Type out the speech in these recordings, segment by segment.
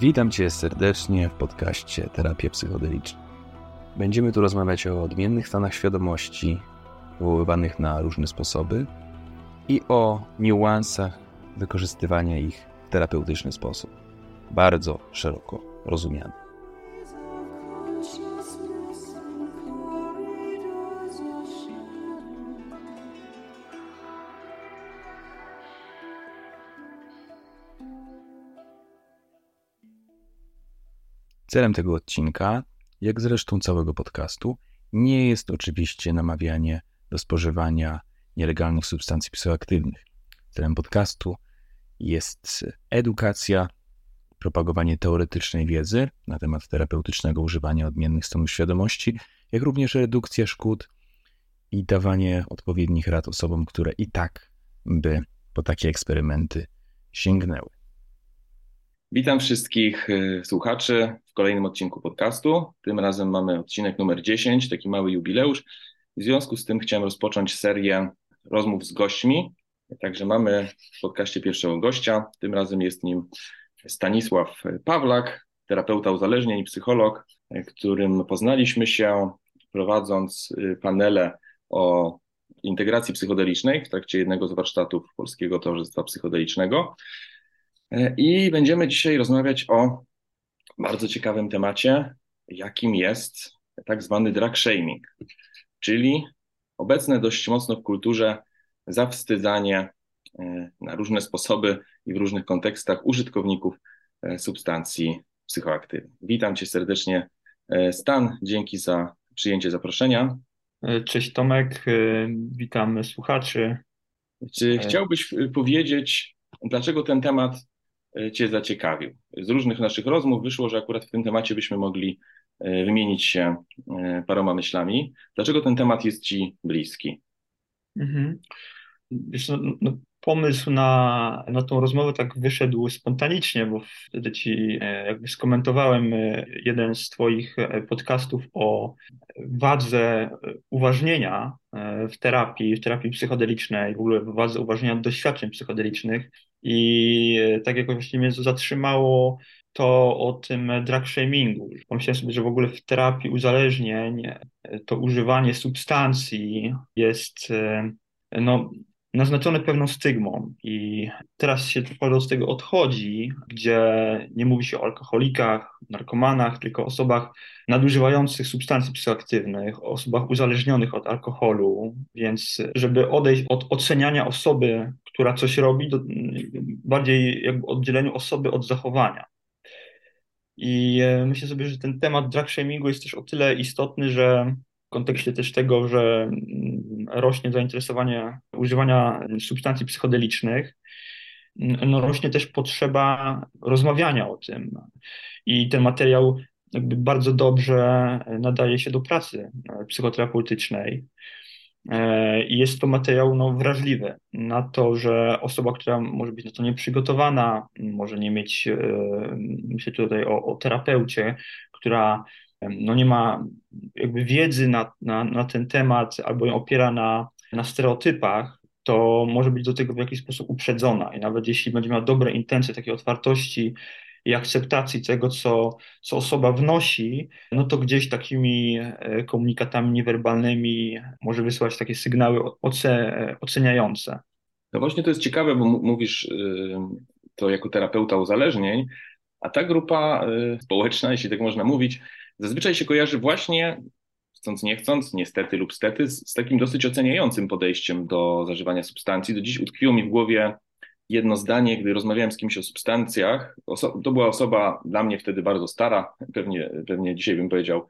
Witam Cię serdecznie w podcaście Terapia Psychodeliczna. Będziemy tu rozmawiać o odmiennych stanach świadomości, wywoływanych na różne sposoby i o niuansach wykorzystywania ich w terapeutyczny sposób, bardzo szeroko rozumiany. Celem tego odcinka, jak zresztą całego podcastu, nie jest oczywiście namawianie do spożywania nielegalnych substancji psychoaktywnych. Celem podcastu jest edukacja, propagowanie teoretycznej wiedzy na temat terapeutycznego używania odmiennych stanów świadomości, jak również redukcja szkód i dawanie odpowiednich rad osobom, które i tak by po takie eksperymenty sięgnęły. Witam wszystkich y, słuchaczy kolejnym odcinku podcastu. Tym razem mamy odcinek numer 10, taki mały jubileusz. W związku z tym chciałem rozpocząć serię rozmów z gośćmi. Także mamy w podcaście pierwszego gościa. Tym razem jest nim Stanisław Pawlak, terapeuta uzależnień i psycholog, którym poznaliśmy się prowadząc y, panele o integracji psychodelicznej w trakcie jednego z warsztatów Polskiego Towarzystwa Psychodelicznego. E, I będziemy dzisiaj rozmawiać o bardzo ciekawym temacie, jakim jest tak zwany drug shaming, czyli obecne dość mocno w kulturze zawstydzanie e, na różne sposoby i w różnych kontekstach użytkowników e, substancji psychoaktywnych. Witam Cię serdecznie, Stan. Dzięki za przyjęcie zaproszenia. Cześć Tomek, witam słuchaczy. Czy chciałbyś powiedzieć, dlaczego ten temat E, Cię zaciekawił. Z różnych naszych rozmów wyszło, że akurat w tym temacie byśmy mogli e, wymienić się e, paroma myślami. Dlaczego ten temat jest Ci bliski? Mhm. Wiesz, no, no, pomysł na, na tą rozmowę tak wyszedł spontanicznie, bo wtedy Ci jakby skomentowałem jeden z Twoich podcastów o wadze uważnienia w terapii, w terapii psychodelicznej, w ogóle wadze uważnienia doświadczeń psychodelicznych. I e, tak jakoś właśnie mnie zatrzymało to o tym drug shamingu. Pomyślałem sobie, że w ogóle w terapii uzależnień e, to używanie substancji jest e, no, naznaczone pewną stygmą i teraz się trochę od tego odchodzi, gdzie nie mówi się o alkoholikach, narkomanach, tylko osobach nadużywających substancji psychoaktywnych, osobach uzależnionych od alkoholu, więc żeby odejść od oceniania osoby, która coś robi, do, bardziej jakby oddzieleniu osoby od zachowania. I e, myślę sobie, że ten temat drug shamingu jest też o tyle istotny, że kontekście też tego, że mm, rośnie zainteresowanie używania substancji psychodelicznych, no rośnie też potrzeba rozmawiania o tym. I ten materiał bardzo dobrze nadaje się do pracy psychoterapeutycznej. E, I jest to materiał no, wrażliwy na to, że osoba, która może być na to nieprzygotowana, może nie mieć, e, myślę tutaj o, o terapeucie, która no, nie ma jakby wiedzy na, na, na ten temat albo ją opiera na, na stereotypach, to może być do tego w jakiś sposób uprzedzona. I nawet jeśli będzie miała dobre intencje, takiej otwartości i akceptacji tego, co, co osoba wnosi, no to gdzieś takimi e, komunikatami niewerbalnymi może wysyłać takie sygnały oce, oceniające. No właśnie to jest ciekawe, bo mówisz to jako terapeuta uzależnień, a ta grupa y, społeczna, jeśli tak można mówić, zazwyczaj się kojarzy właśnie, chcąc nie chcąc, niestety lub stety, z, z takim dosyć oceniającym podejściem do zażywania substancji. Do dziś utkwiło mi w głowie jedno zdanie, gdy rozmawiałem z kimś o substancjach. Oso to była osoba dla mnie wtedy bardzo stara, pewnie, pewnie dzisiaj bym powiedział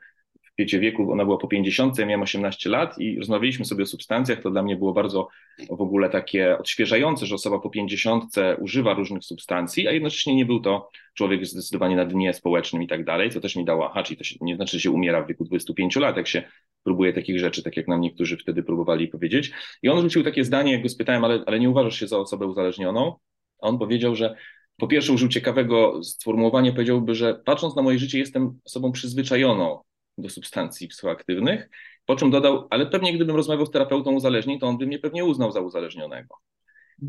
w piecie wieku, ona była po 50, ja miałem 18 lat i rozmawialiśmy sobie o substancjach. To dla mnie było bardzo w ogóle takie odświeżające, że osoba po 50 używa różnych substancji, a jednocześnie nie był to człowiek zdecydowanie na dnie społecznym i tak dalej, co też mi dało, aha, czyli to się, nie znaczy, że się umiera w wieku 25 lat, jak się próbuje takich rzeczy, tak jak nam niektórzy wtedy próbowali powiedzieć. I on rzucił takie zdanie, jak go spytałem, ale, ale nie uważasz się za osobę uzależnioną? A on powiedział, że po pierwsze użył ciekawego sformułowania, powiedziałby, że patrząc na moje życie jestem osobą przyzwyczajoną do substancji psychoaktywnych, po czym dodał, ale pewnie gdybym rozmawiał z terapeutą uzależnień, to on by mnie pewnie uznał za uzależnionego.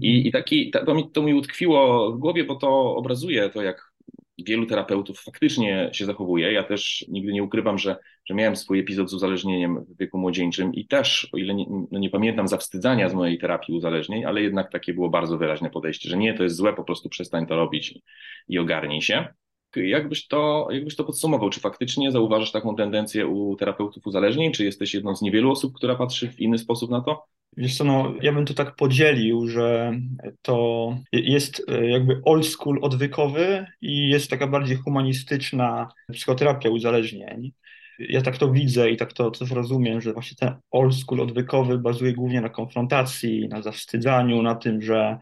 I, i taki, to, mi, to mi utkwiło w głowie, bo to obrazuje to, jak wielu terapeutów faktycznie się zachowuje. Ja też nigdy nie ukrywam, że, że miałem swój epizod z uzależnieniem w wieku młodzieńczym i też, o ile nie, no nie pamiętam zawstydzania z mojej terapii uzależnień, ale jednak takie było bardzo wyraźne podejście, że nie, to jest złe, po prostu przestań to robić i, i ogarnij się. Jakbyś to, jakbyś to podsumował? Czy faktycznie zauważasz taką tendencję u terapeutów uzależnień? Czy jesteś jedną z niewielu osób, która patrzy w inny sposób na to? Wiesz co, no, ja bym to tak podzielił, że to jest e, jakby old school odwykowy i jest taka bardziej humanistyczna psychoterapia uzależnień. Ja tak to widzę i tak to też rozumiem, że właśnie ten old school odwykowy bazuje głównie na konfrontacji, na zawstydzaniu, na tym, że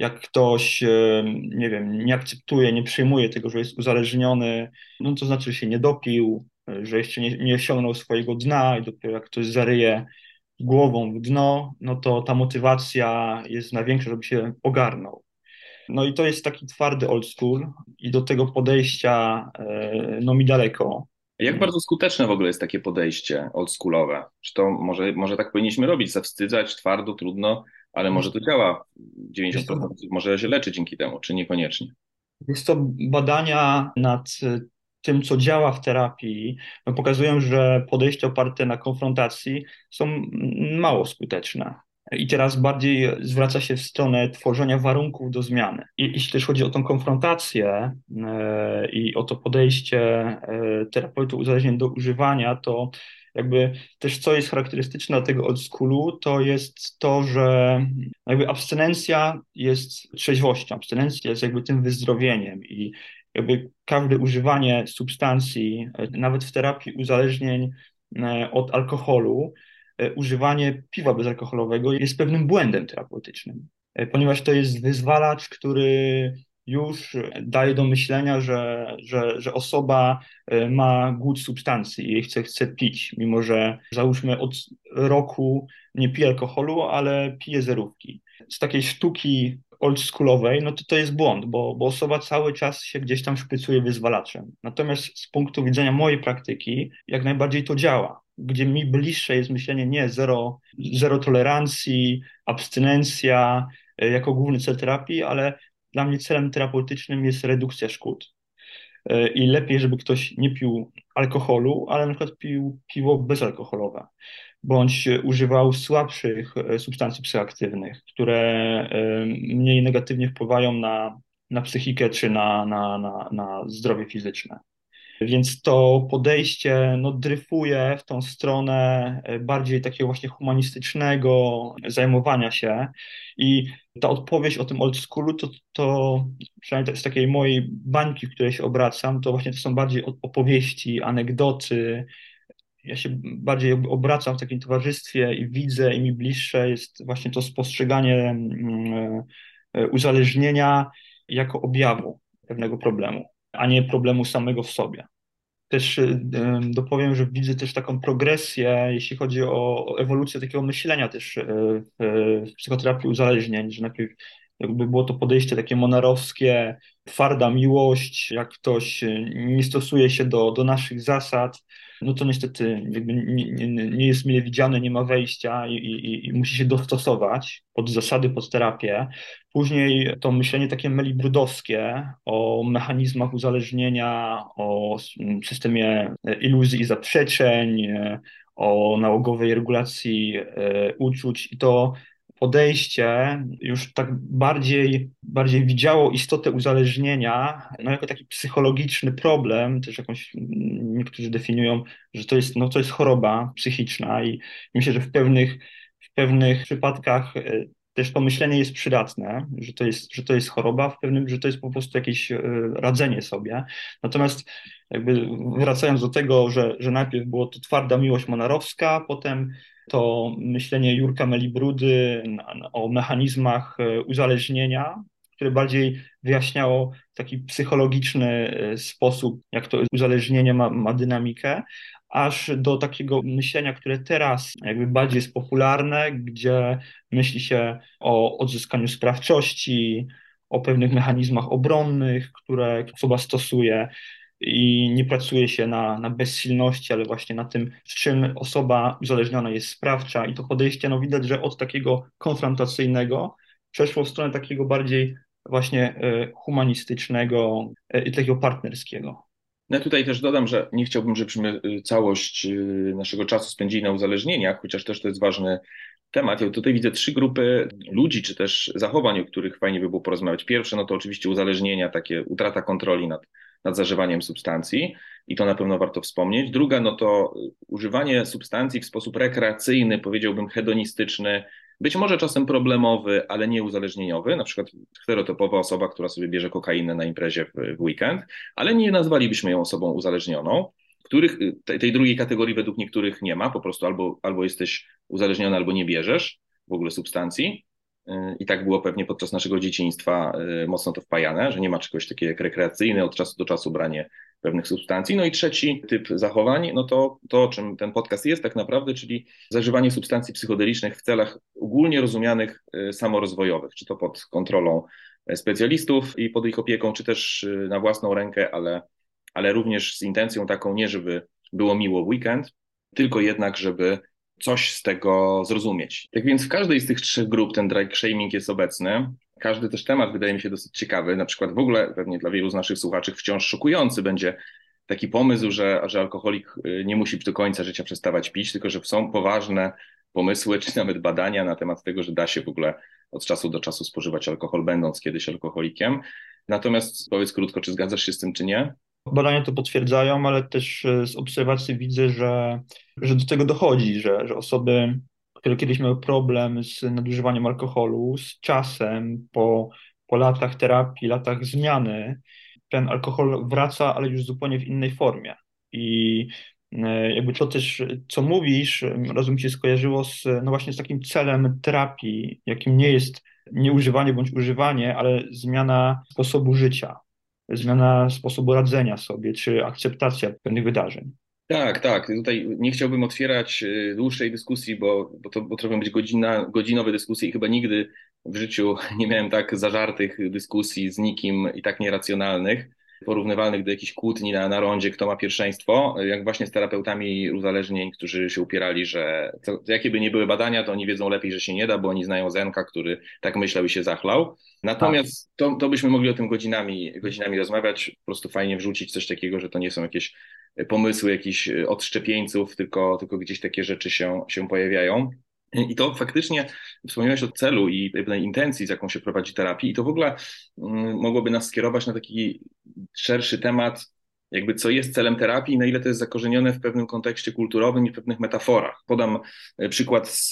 jak ktoś, e, nie wiem, nie akceptuje, nie przyjmuje tego, że jest uzależniony, no to znaczy, że się nie dopił, e, że jeszcze nie, nie osiągnął swojego dna i dopiero jak ktoś zaryje głową w dno, no to ta motywacja jest największa, żeby się ogarnął. No i to jest taki twardy old school i do tego podejścia e, no mi daleko. Jak bardzo skuteczne w ogóle jest takie podejście oldschoolowe? Czy to może, może tak powinniśmy robić, zawstydzać, twardo, trudno, ale może to działa 90%, może się leczy dzięki temu, czy niekoniecznie? Jest to badania nad tym, co działa w terapii, no pokazują, że podejścia oparte na konfrontacji są mało skuteczne. I teraz bardziej zwraca się w stronę tworzenia warunków do zmiany. I jeśli też chodzi o tą konfrontację e, i o to podejście e, terapeutów uzależnień do używania, to jakby też co jest charakterystyczne tego oldschoolu, to jest to, że jakby abstynencja jest trzeźwością, abstynencja jest jakby tym wyzdrowieniem i jakby każde używanie substancji, e, nawet w terapii uzależnień e, od alkoholu, e, używanie piwa bezalkoholowego jest pewnym błędem terapeutycznym, ponieważ to jest wyzwalacz, który już daje do myślenia, że, że, że osoba ma głód substancji i chce, chce pić, mimo że załóżmy od roku nie pije alkoholu, ale pije zerówki. Z takiej sztuki oldschoolowej, no to to jest błąd, bo, bo osoba cały czas się gdzieś tam szprycuje wyzwalaczem. Natomiast z punktu widzenia mojej praktyki, jak najbardziej to działa. Gdzie mi bliższe jest myślenie nie zero, zero tolerancji, abstynencja e, jako główny cel terapii, ale dla mnie celem terapeutycznym jest redukcja szkód. E, I lepiej, żeby ktoś nie pił alkoholu, ale na przykład pił piwo bezalkoholowe bądź używał słabszych e, substancji psychoaktywnych, które e, mniej negatywnie wpływają na, na psychikę czy na, na, na, na zdrowie fizyczne. Więc to podejście no, dryfuje w tą stronę e, bardziej takiego właśnie humanistycznego zajmowania się. I ta odpowiedź o tym old schoolu, to, to przynajmniej z takiej mojej bańki, w której się obracam, to właśnie to są bardziej opowieści, anegdoty, ja się bardziej obracam w takim towarzystwie i widzę, i mi bliższe jest właśnie to spostrzeganie mm, e, uzależnienia jako objawu pewnego problemu, a nie problemu samego w sobie. Też e, dopowiem, że widzę też taką progresję, jeśli chodzi o ewolucję takiego myślenia też e, w psychoterapii uzależnień, że najpierw jakby było to podejście takie monarowskie, twarda miłość, jak ktoś nie stosuje się do, do naszych zasad, no to niestety jakby nie, nie, nie jest mile widziane, nie ma wejścia i, i, i, musi się dostosować pod zasady, pod terapię. Później to myślenie takie melibrudowskie o mechanizmach uzależnienia, o systemie iluzji i zaprzeczeń, o nałogowej regulacji e, uczuć i to podejście już tak bardziej, bardziej widziało istotę uzależnienia no, jako taki psychologiczny problem, też jakąś niektórzy definiują, że to jest, no, to jest choroba psychiczna i myślę, że w pewnych, w pewnych przypadkach e, też to myślenie jest przydatne, że to jest, że to jest choroba, w pewnym, że to jest po prostu jakieś e, radzenie sobie. Natomiast jakby wracając do tego, że, że najpierw było to twarda miłość monarowska, potem to myślenie Jurka Melibrudy o mechanizmach e, uzależnienia, które bardziej wyjaśniało taki psychologiczny e, sposób, jak to uzależnienie ma, ma dynamikę, aż do takiego myślenia, które teraz jakby bardziej jest popularne, gdzie myśli się o odzyskaniu sprawczości, o pewnych mechanizmach obronnych, które osoba stosuje, i nie pracuje się na, na bezsilności, ale właśnie na tym, z czym osoba uzależniona jest sprawcza. I to podejście, no widać, że od takiego konfrontacyjnego przeszło w stronę takiego bardziej właśnie humanistycznego i takiego partnerskiego. No tutaj też dodam, że nie chciałbym, żebyśmy całość naszego czasu spędzili na uzależnieniach, chociaż też to jest ważny temat. Ja tutaj widzę trzy grupy ludzi, czy też zachowań, o których fajnie by było porozmawiać. Pierwsze, no to oczywiście uzależnienia, takie utrata kontroli nad, nad zażywaniem substancji i to na pewno warto wspomnieć. Druga, no to używanie substancji w sposób rekreacyjny, powiedziałbym hedonistyczny, być może czasem problemowy, ale nie uzależnieniowy, na przykład stereotypowa osoba, która sobie bierze kokainę na imprezie w, w weekend, ale nie nazwalibyśmy ją osobą uzależnioną których tej drugiej kategorii według niektórych nie ma, po prostu albo, albo jesteś uzależniony, albo nie bierzesz w ogóle substancji. Y, I tak było pewnie podczas naszego dzieciństwa y, mocno to wpajane, że nie ma czegoś takiego jak rekreacyjne, od czasu do czasu branie pewnych substancji. No i trzeci typ zachowań, no to to, czym ten podcast jest tak naprawdę, czyli zażywanie substancji psychodelicznych w celach ogólnie rozumianych y, samorozwojowych, czy to pod kontrolą specjalistów i pod ich opieką, czy też na własną rękę, ale ale również z intencją taką nie, żeby było miło w weekend, tylko jednak, żeby coś z tego zrozumieć. Tak więc w każdej z tych trzech grup ten drag shaming jest obecny. Każdy też temat wydaje mi się dosyć ciekawy. Na przykład w ogóle pewnie dla wielu z naszych słuchaczy wciąż szokujący będzie taki pomysł, że, że alkoholik y, nie musi do końca życia przestawać pić, tylko że są poważne pomysły, czy nawet badania na temat tego, że da się w ogóle od czasu do czasu spożywać alkohol, będąc kiedyś alkoholikiem. Natomiast powiedz krótko, czy zgadzasz się z tym, czy nie? Badania to potwierdzają, ale też e, z obserwacji widzę, że, że do tego dochodzi, że, że osoby, które kiedyś miały problem z nadużywaniem alkoholu, z czasem, po, po latach terapii, latach zmiany, ten alkohol wraca, ale już zupełnie w innej formie. I e, jakby to też, co mówisz, razem się skojarzyło z, no właśnie z takim celem terapii, jakim nie jest nieużywanie bądź używanie, ale zmiana sposobu życia zmiana sposobu radzenia sobie, czy akceptacja pewnych wydarzeń. Tak, tak. Tutaj nie chciałbym otwierać y, dłuższej dyskusji, bo, bo to potrafią być godzina, godzinowe dyskusje i chyba nigdy w życiu nie miałem tak zażartych dyskusji z nikim i tak nieracjonalnych, porównywalnych do jakichś kłótni na, na rondzie, kto ma pierwszeństwo, jak właśnie z terapeutami uzależnień, którzy się upierali, że to, jakie by nie były badania, to oni wiedzą lepiej, że się nie da, bo oni znają Zenka, który tak myślał i się zachlał. Natomiast to, to byśmy mogli o tym godzinami, godzinami rozmawiać, po prostu fajnie wrzucić coś takiego, że to nie są jakieś pomysły jakichś odszczepieńców, tylko, tylko gdzieś takie rzeczy się, się pojawiają. I to faktycznie wspomniałeś o celu i pewnej intencji, z jaką się prowadzi terapii, i to w ogóle mm, mogłoby nas skierować na taki szerszy temat jakby co jest celem terapii, na ile to jest zakorzenione w pewnym kontekście kulturowym i w pewnych metaforach. Podam e, przykład z,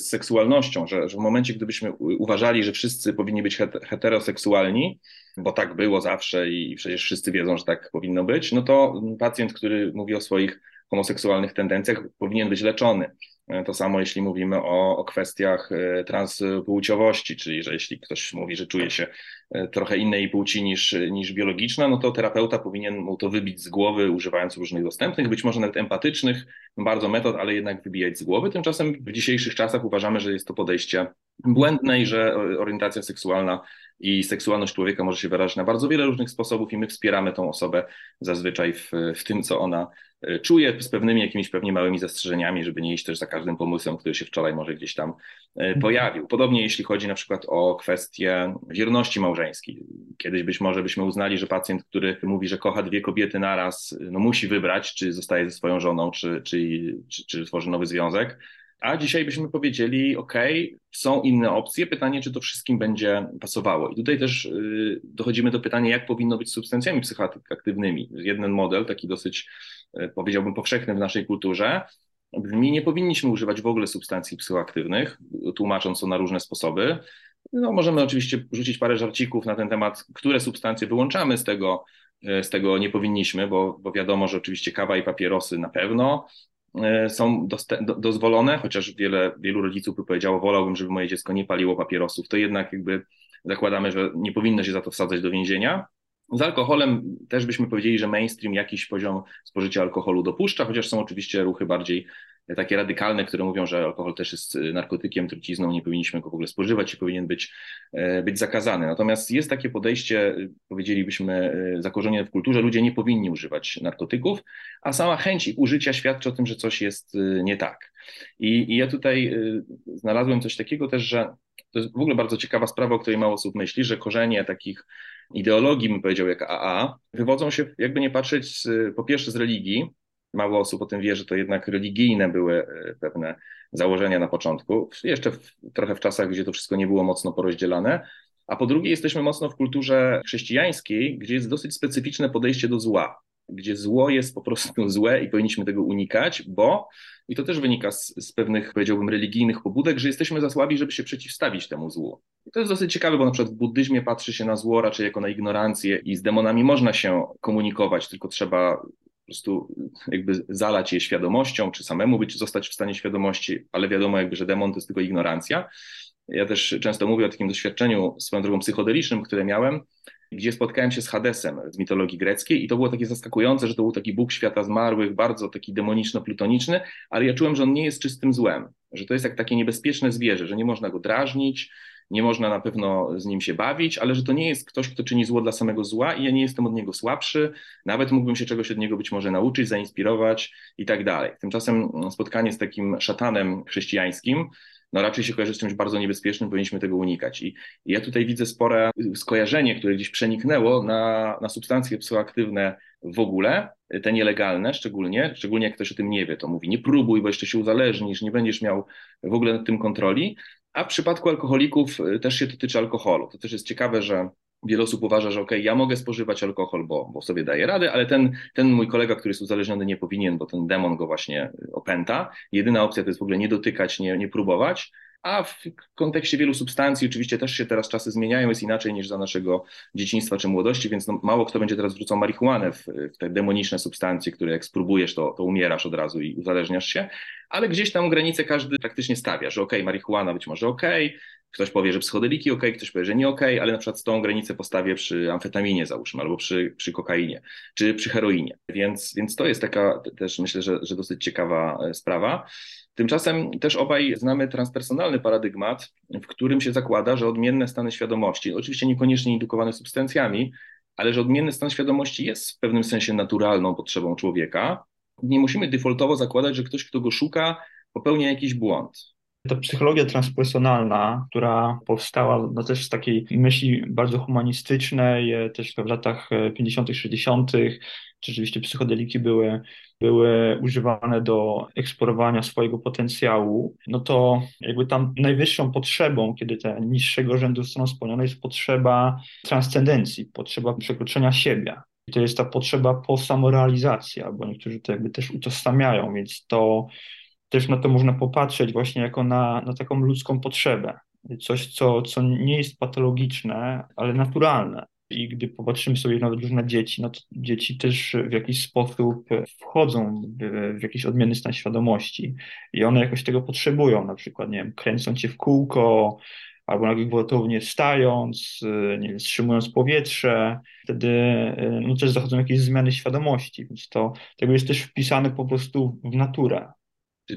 z seksualnością, że, że, w momencie, gdybyśmy uważali, że wszyscy powinni być heteroseksualni, bo tak było zawsze i przecież wszyscy wiedzą, że tak powinno być, no to pacjent, który mówi o swoich homoseksualnych tendencjach, powinien być leczony. E, to samo jeśli mówimy o, o kwestiach e, transpłciowości, czyli że jeśli ktoś mówi, że czuje się e, trochę innej płci niż, niż biologiczna, no to terapeuta powinien mu to wybić z głowy, używając różnych dostępnych, być może nawet empatycznych, bardzo metod, ale jednak wybijać z głowy. Tymczasem w dzisiejszych czasach uważamy, że jest to podejście błędne i że orientacja seksualna i seksualność człowieka może się wyrazić na bardzo wiele różnych sposobów i my wspieramy tą osobę zazwyczaj w, w tym, co ona e, czuje, z pewnymi jakimiś pewnie małymi zastrzeżeniami, żeby nie iść też za każdym pomysłem, który się wczoraj może gdzieś tam e, mhm. pojawił. Podobnie jeśli chodzi na przykład o kwestię wierności małżeńskiej. Kiedyś być może byśmy uznali, że pacjent, który mówi, że kocha dwie kobiety naraz, no musi wybrać, czy zostaje ze swoją żoną, czy, czy, czy, czy tworzy nowy związek. A dzisiaj byśmy powiedzieli, OK, są inne opcje. Pytanie, czy to wszystkim będzie pasowało. I tutaj też y, dochodzimy do pytania, jak powinno być z substancjami psychoaktywnymi. Jeden model, taki dosyć, y, powiedziałbym, powszechny w naszej kulturze, brzmi, nie powinniśmy używać w ogóle substancji psychoaktywnych, tłumacząc to na różne sposoby. No, możemy oczywiście rzucić parę żarcików na ten temat, które substancje wyłączamy z tego, y, z tego nie powinniśmy, bo, bo wiadomo, że oczywiście kawa i papierosy na pewno, są do, dozwolone, chociaż wiele, wielu rodziców by powiedziało, wolałbym, żeby moje dziecko nie paliło papierosów, to jednak jakby zakładamy, że nie powinno się za to wsadzać do więzienia. Z alkoholem też byśmy powiedzieli, że mainstream jakiś poziom spożycia alkoholu dopuszcza, chociaż są oczywiście ruchy bardziej takie radykalne, które mówią, że alkohol też jest y, narkotykiem, trucizną, nie powinniśmy go w ogóle spożywać i powinien być, e, być zakazany. Natomiast jest takie podejście, powiedzielibyśmy, zakorzenione w kulturze, ludzie nie powinni używać narkotyków, a sama chęć ich użycia świadczy o tym, że coś jest nie tak. I, i ja tutaj znalazłem coś takiego też, że To jest w ogóle bardzo ciekawa sprawa, o której mało osób myśli, że korzenie takich ideologii, bym powiedział, jak AA, wywodzą się, jakby nie patrzeć, z, po pierwsze z religii. Mało osób o tym wie, że to jednak religijne były e, pewne założenia na początku, jeszcze w, trochę w czasach, gdzie to wszystko nie było mocno porozdzielane. A po drugie, jesteśmy mocno w kulturze chrześcijańskiej, gdzie jest dosyć specyficzne podejście do zła gdzie zło jest po prostu złe i powinniśmy tego unikać, bo, i to też wynika z, z, pewnych, powiedziałbym, religijnych pobudek, że jesteśmy za słabi, żeby się przeciwstawić temu złu. I to jest dosyć ciekawe, bo na przykład w buddyzmie patrzy się na zło raczej jako na ignorancję i z demonami można się komunikować, tylko trzeba po prostu jakby zalać je świadomością, czy samemu być, zostać w stanie świadomości, ale wiadomo jakby, że demon to jest tylko ignorancja. Ja też często mówię o takim doświadczeniu swoją drogą psychodelicznym, które miałem, gdzie spotkałem się z Hadesem z mitologii greckiej i to było takie zaskakujące, że to był taki Bóg świata zmarłych, bardzo taki demoniczno-plutoniczny, ale ja czułem, że on nie jest czystym złem, że to jest jak takie niebezpieczne zwierzę, że nie można go drażnić, nie można na pewno z nim się bawić, ale że to nie jest ktoś, kto czyni zło dla samego zła i ja nie jestem od niego słabszy, nawet mógłbym się czegoś od niego być może nauczyć, zainspirować i tak dalej. Tymczasem spotkanie z takim szatanem chrześcijańskim no raczej się kojarzy z czymś bardzo niebezpiecznym, powinniśmy tego unikać. I, i ja tutaj widzę spore skojarzenie, które gdzieś przeniknęło na, na substancje psychoaktywne w ogóle, te nielegalne szczególnie, szczególnie jak ktoś o tym nie wie, to mówi nie próbuj, bo jeszcze się uzależnisz, nie będziesz miał w ogóle nad tym kontroli, a w przypadku alkoholików y, też się dotyczy alkoholu. To też jest ciekawe, że wiele osób uważa, że ok, ja mogę spożywać alkohol, bo, bo sobie daję radę, ale ten, ten mój kolega, który jest uzależniony, nie powinien, bo ten demon go właśnie opęta. Jedyna opcja to jest w ogóle nie dotykać, nie, nie próbować. A w kontekście wielu substancji, oczywiście też się teraz czasy zmieniają, jest inaczej niż za naszego dzieciństwa czy młodości, więc no, mało kto będzie teraz wrzucał marihuanę w, w te demoniczne substancje, które jak spróbujesz, to, to umierasz od razu i uzależniasz się, ale gdzieś tam granicę każdy praktycznie stawia, że ok, marihuana być może ok, Ktoś powie, że psychodeliki ok, ktoś powie, że nie ok, ale na przykład tą granicę postawię przy amfetaminie załóżmy, albo przy, przy kokainie, czy przy heroinie. Więc, więc to jest taka też myślę, że, że dosyć ciekawa e, sprawa. Tymczasem też obaj znamy transpersonalny paradygmat, w którym się zakłada, że odmienne stany świadomości, oczywiście niekoniecznie indukowane substancjami, ale że odmienny stan świadomości jest w pewnym sensie naturalną potrzebą człowieka. Nie musimy defaultowo zakładać, że ktoś, kto go szuka, popełnia jakiś błąd. Ta psychologia transpersonalna, która powstała no też z takiej myśli bardzo humanistycznej, e, też w latach 50., e, 60., rzeczywiście psychodeliki były, były używane do eksplorowania swojego potencjału, no to jakby tam najwyższą potrzebą, kiedy te niższego rzędu są spełnione, jest potrzeba transcendencji, potrzeba przekroczenia siebie. I to jest ta potrzeba po samorealizacji, albo niektórzy to jakby też utożsamiają, więc to też na to można popatrzeć właśnie jako na, na taką ludzką potrzebę. Coś, co, co nie jest patologiczne, ale naturalne. I gdy popatrzymy sobie na różne dzieci, no to dzieci też w jakiś sposób wchodzą w, w jakiś odmienny stan świadomości i one jakoś tego potrzebują, na przykład, nie wiem, kręcą cię w kółko, albo nagle gwałtownie stając, nie wiem, wstrzymując powietrze, wtedy no, też zachodzą jakieś zmiany świadomości, więc to tego jest też wpisane po prostu w naturę.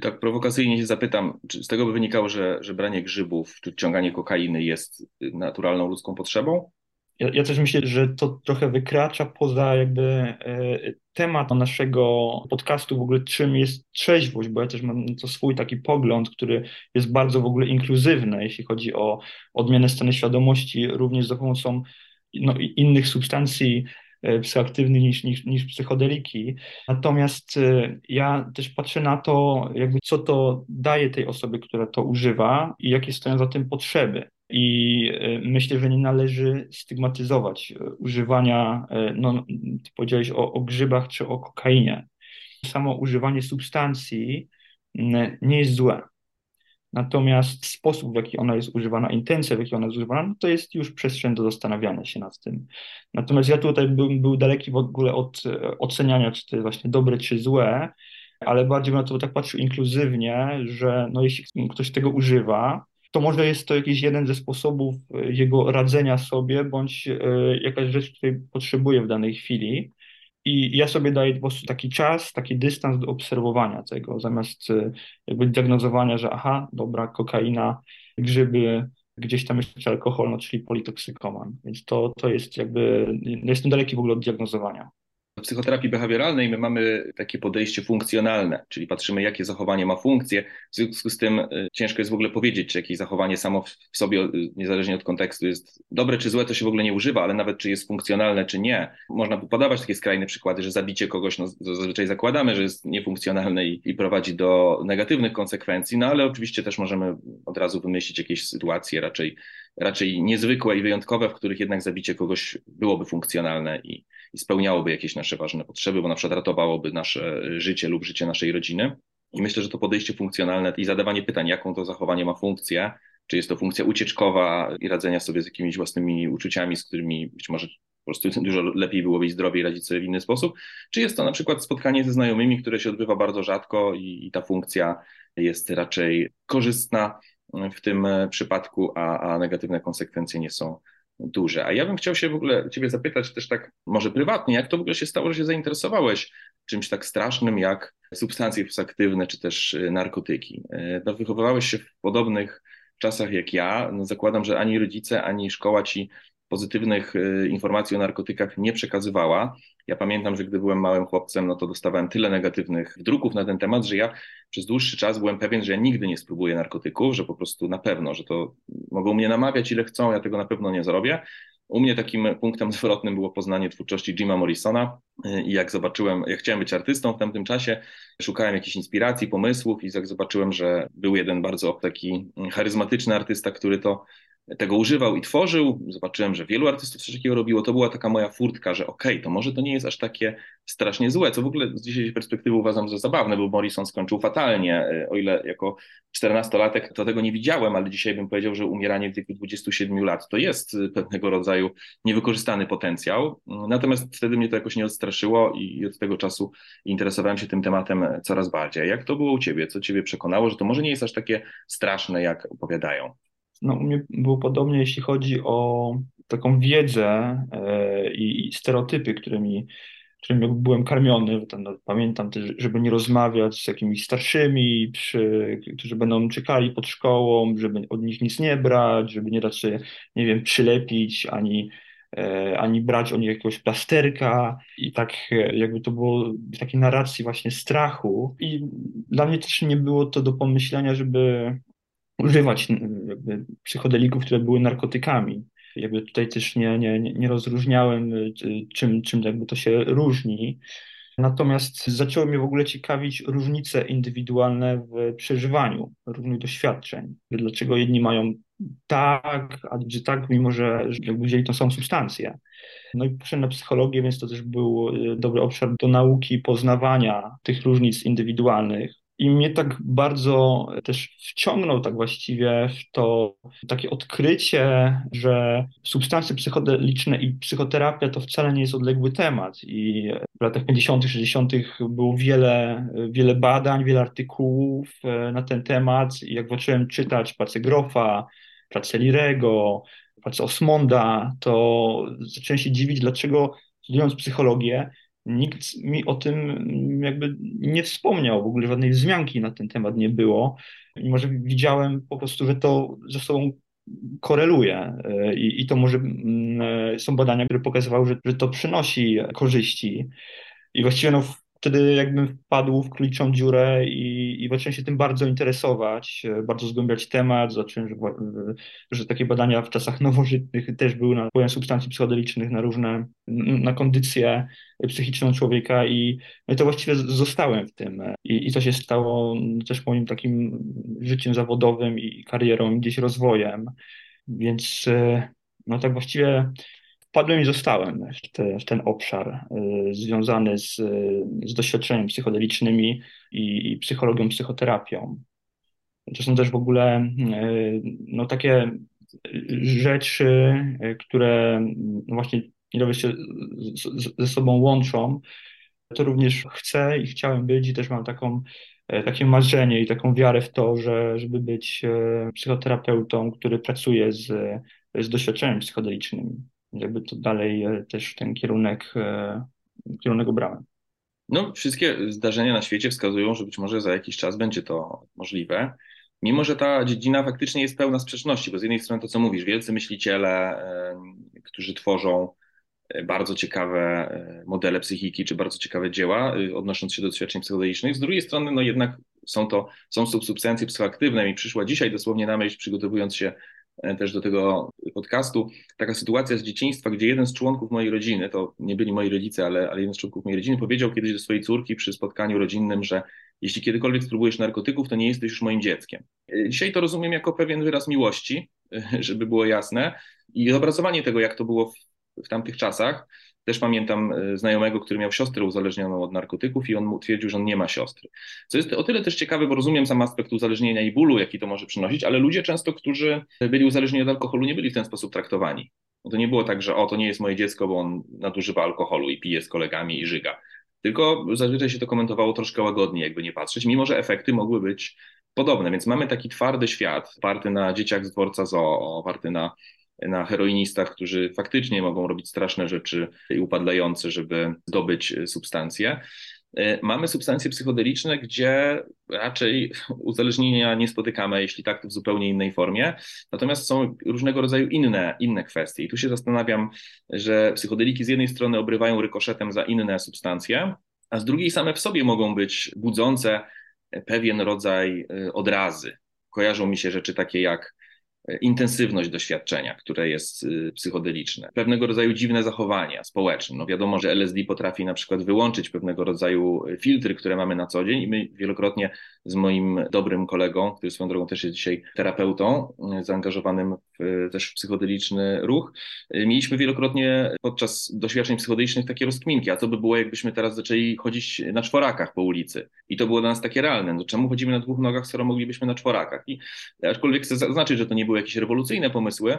Tak prowokacyjnie się zapytam, czy z tego by wynikało, że, że branie grzybów czy ciąganie kokainy jest naturalną ludzką potrzebą? Ja, ja, też myślę, że to trochę wykracza poza jakby e, temat naszego podcastu, w ogóle czym jest trzeźwość, bo ja też mam to swój taki pogląd, który jest bardzo w ogóle inkluzywny, jeśli chodzi o odmianę stany świadomości, również za pomocą no, innych substancji psychoaktywny niż, niż, niż psychodeliki. Natomiast e, ja też patrzę na to, jakby co to daje tej osobie, która to używa i jakie stoją za tym potrzeby. I e, myślę, że nie należy stygmatyzować używania, no, ty powiedziałeś o, o grzybach czy o kokainie. Samo używanie substancji nie jest złe. Natomiast sposób, w jaki ona jest używana, intencja, w jaki ona jest używana, no to jest już przestrzeń do zastanawiania się nad tym. Natomiast ja tutaj bym był daleki w ogóle od e, oceniania, czy to jest właśnie dobre, czy złe, ale bardziej bym na to tak patrzył inkluzywnie, że no jeśli ktoś tego używa, to może jest to jakiś jeden ze sposobów e, jego radzenia sobie, bądź e, jakaś rzecz, której potrzebuje w danej chwili. I ja sobie daję po prostu taki czas, taki dystans do obserwowania tego, zamiast e, jakby diagnozowania, że aha, dobra, kokaina, grzyby, gdzieś tam jeszcze alkohol, no czyli politoksykoman. Więc to, to jest jakby, no jestem daleki w ogóle od diagnozowania. W psychoterapii behawioralnej my mamy takie podejście funkcjonalne, czyli patrzymy, jakie zachowanie ma funkcję. W związku z tym y, ciężko jest w ogóle powiedzieć, czy jakieś zachowanie samo w sobie, y, niezależnie od kontekstu, jest dobre czy złe, to się w ogóle nie używa, ale nawet czy jest funkcjonalne, czy nie. Można podawać takie skrajne przykłady, że zabicie kogoś, no zazwyczaj zakładamy, że jest niefunkcjonalne i, i prowadzi do negatywnych konsekwencji, no ale oczywiście też możemy od razu wymyślić jakieś sytuacje raczej, raczej niezwykłe i wyjątkowe, w których jednak zabicie kogoś byłoby funkcjonalne i, i spełniałoby jakieś nasze ważne potrzeby, bo na przykład ratowałoby nasze życie lub życie naszej rodziny. I myślę, że to podejście funkcjonalne i zadawanie pytań, jaką to zachowanie ma funkcję, czy jest to funkcja ucieczkowa i radzenia sobie z jakimiś własnymi uczuciami, z którymi być może po prostu dużo lepiej byłoby i zdrowiej radzić sobie w inny sposób, czy jest to na przykład spotkanie ze znajomymi, które się odbywa bardzo rzadko i, i ta funkcja jest raczej korzystna w tym przypadku, a, a negatywne konsekwencje nie są duże. A ja bym chciał się w ogóle Ciebie zapytać też tak może prywatnie, jak to w ogóle się stało, że się zainteresowałeś czymś tak strasznym jak substancje psychoaktywne czy też y, narkotyki. Y, no, wychowywałeś się w podobnych czasach jak ja. No, zakładam, że ani rodzice, ani szkoła Ci pozytywnych y, informacji o narkotykach nie przekazywała. Ja pamiętam, że gdy byłem małym chłopcem, no to dostawałem tyle negatywnych druków na ten temat, że ja przez dłuższy czas byłem pewien, że ja nigdy nie spróbuję narkotyków, że po prostu na pewno, że to mogą mnie namawiać ile chcą, ja tego na pewno nie zrobię. U mnie takim punktem zwrotnym było poznanie twórczości Jima Morrisona y, i jak zobaczyłem, jak chciałem być artystą w tamtym czasie, szukałem jakichś inspiracji, pomysłów i jak zobaczyłem, że był jeden bardzo taki charyzmatyczny artysta, który to tego używał i tworzył. Zobaczyłem, że wielu artystów coś takiego robiło. To była taka moja furtka, że okej, okay, to może to nie jest aż takie strasznie złe, co w ogóle z dzisiejszej perspektywy uważam za zabawne, bo Morrison skończył fatalnie. O ile jako czternastolatek to tego nie widziałem, ale dzisiaj bym powiedział, że umieranie w wieku 27 lat to jest pewnego rodzaju niewykorzystany potencjał. Natomiast wtedy mnie to jakoś nie odstraszyło i od tego czasu interesowałem się tym tematem coraz bardziej. Jak to było u Ciebie? Co Ciebie przekonało, że to może nie jest aż takie straszne, jak opowiadają? No, u mnie było podobnie, jeśli chodzi o taką wiedzę e, i stereotypy, którymi, którymi byłem karmiony. no, pamiętam też, żeby nie rozmawiać z jakimiś starszymi, przy, którzy będą czekali pod szkołą, żeby od nich nic nie brać, żeby nie dać się, nie wiem, przylepić, ani, e, ani brać od nich jakiegoś plasterka. I tak e, jakby to było w takiej narracji właśnie strachu. I dla mnie też nie było to do pomyślenia, żeby używać jakby psychodelików, które były narkotykami. Jakby tutaj też nie, nie, nie rozróżniałem, y, czym, czym jakby to się różni. Natomiast zaczęły mnie w ogóle ciekawić różnice indywidualne w przeżywaniu różnych doświadczeń. Dlaczego jedni mają tak, a drudzy tak, mimo że jakby wzięli tą samą substancję. No i poszedłem na psychologię, więc to też był y, dobry obszar do nauki, poznawania tych różnic indywidualnych. I mnie tak bardzo też wciągnął tak właściwie w to takie odkrycie, że substancje psychodeliczne i psychoterapia to wcale nie jest odległy temat. I w latach 50., 60. było wiele, wiele badań, wiele artykułów e, na ten temat. I jak zacząłem czytać pracę Grofa, pracę Lirego, pracę Osmonda, to zacząłem się dziwić, dlaczego studiując psychologię, nikt mi o tym jakby nie wspomniał, w ogóle żadnej wzmianki na ten temat nie było. Mimo, że widziałem po prostu, że to ze sobą koreluje e, i, i to może mm, e, są badania, które pokazywały, że, że to przynosi korzyści. I właściwie no, wtedy jakbym wpadł w króliczą dziurę i, i zacząłem się tym bardzo interesować, e, bardzo zgłębiać temat, zacząłem, że, że takie badania w czasach nowożytnych też były na wpływem substancji psychodelicznych na różne, na kondycję psychiczną człowieka i, no i to właściwie zostałem w tym I, i to się stało też moim takim życiem zawodowym i karierą, gdzieś rozwojem, więc e, no tak właściwie wpadłem i zostałem w, te, w ten obszar y, związany z, z doświadczeniami psychodelicznymi i, i, psychologią, psychoterapią. To są też w ogóle y, no, takie rzeczy, y, które właśnie nie się ze sobą łączą. To również chcę i chciałem być i też mam taką, takie marzenie i taką wiarę w to, że żeby być psychoterapeutą, który pracuje z, z doświadczeniem psychodelicznym jakby to dalej e, też ten kierunek, e, kierunek obrałem. No, wszystkie zdarzenia na świecie wskazują, że być może za jakiś czas będzie to możliwe. Mimo, że ta dziedzina faktycznie jest pełna sprzeczności, bo z jednej strony to, co mówisz, wielcy myśliciele, którzy tworzą bardzo ciekawe modele psychiki, czy bardzo ciekawe dzieła odnoszące się do doświadczeń psychodelicznych. Z drugiej strony, no jednak są to są substancje psychoaktywne. Mi przyszła dzisiaj dosłownie na myśl, przygotowując się E, też do tego podcastu, taka sytuacja z dzieciństwa, gdzie jeden z członków mojej rodziny, to nie byli moi rodzice, ale, ale jeden z członków mojej rodziny powiedział kiedyś do swojej córki przy spotkaniu rodzinnym, że jeśli kiedykolwiek spróbujesz narkotyków, to nie jesteś już moim dzieckiem. E, dzisiaj to rozumiem jako pewien wyraz miłości, żeby było jasne i obrazowanie tego, jak to było w, w tamtych czasach, też pamiętam e, znajomego, który miał siostrę uzależnioną od narkotyków i on twierdził, że on nie ma siostry. Co jest o tyle też ciekawe, bo rozumiem sam aspekt uzależnienia i bólu, jaki to może przynosić, ale ludzie często, którzy byli uzależnieni od alkoholu, nie byli w ten sposób traktowani. To nie było tak, że o, to nie jest moje dziecko, bo on nadużywa alkoholu i pije z kolegami i żyga. Tylko zazwyczaj się to komentowało troszkę łagodnie, jakby nie patrzeć, mimo że efekty mogły być podobne. Więc mamy taki twardy świat, oparty na dzieciach z dworca zoo, oparty na na heroinistach, którzy faktycznie mogą robić straszne rzeczy i upadlające, żeby zdobyć substancje. E, mamy substancje psychodeliczne, gdzie raczej uzależnienia nie spotykamy, jeśli tak, to w zupełnie innej formie. Natomiast są różnego rodzaju inne, inne kwestie. I tu się zastanawiam, że psychodeliki z jednej strony obrywają rykoszetem za inne substancje, a z drugiej same w sobie mogą być budzące pewien rodzaj e, odrazy. Kojarzą mi się rzeczy takie jak intensywność doświadczenia, które jest y, psychodeliczne, pewnego rodzaju dziwne zachowania społeczne. No wiadomo, że LSD potrafi na przykład wyłączyć pewnego rodzaju filtry, które mamy na co dzień i my wielokrotnie z moim dobrym kolegą, który swoją drogą też jest dzisiaj terapeutą, y, zaangażowanym w, też w psychodeliczny ruch, y, mieliśmy wielokrotnie podczas doświadczeń psychodelicznych takie rozkminki, a co by było, jakbyśmy teraz zaczęli chodzić na czworakach po ulicy i to było dla nas takie realne. No czemu chodzimy na dwóch nogach, skoro moglibyśmy na czworakach? I aczkolwiek chcę zaznaczyć, że to nie były jakieś rewolucyjne pomysły,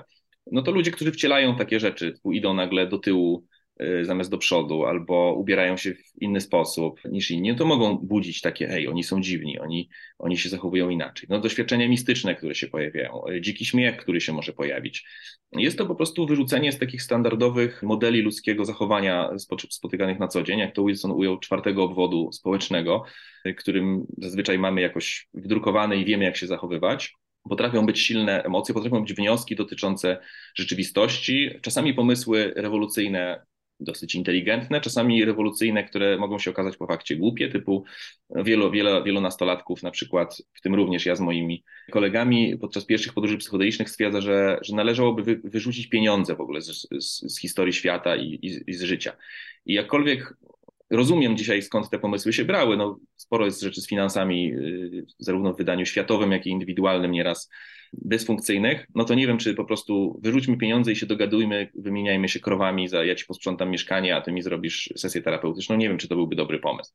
no to ludzie, którzy wcielają takie rzeczy, idą nagle do tyłu y, zamiast do przodu, albo ubierają się w inny sposób niż inni, no to mogą budzić takie, hej, oni są dziwni, oni, oni się zachowują inaczej. No doświadczenia mistyczne, które się pojawiają, y, dziki śmiech, który się może pojawić. Jest to po prostu wyrzucenie z takich standardowych modeli ludzkiego zachowania spotykanych na co dzień, jak to Wilson ujął czwartego obwodu społecznego, y, którym zazwyczaj mamy jakoś wdrukowany i wiemy, jak się zachowywać Potrafią być silne emocje, potrafią być wnioski dotyczące rzeczywistości, czasami pomysły rewolucyjne, dosyć inteligentne, czasami rewolucyjne, które mogą się okazać po fakcie głupie, typu wielu, wielu, wielu nastolatków, na przykład, w tym również ja z moimi kolegami, podczas pierwszych podróży psychodelicznych stwierdza, że, że należałoby wy, wyrzucić pieniądze w ogóle z, z, z historii świata i, i, i z życia. I jakkolwiek rozumiem dzisiaj, skąd te pomysły się brały. No, sporo jest rzeczy z finansami, y, zarówno w wydaniu światowym, jak i indywidualnym, nieraz dysfunkcyjnych, no to nie wiem, czy po prostu wyrzućmy pieniądze i się dogadujmy, wymieniajmy się krowami, za ja ci posprzątam mieszkanie, a ty mi zrobisz sesję terapeutyczną. Nie wiem, czy to byłby dobry pomysł.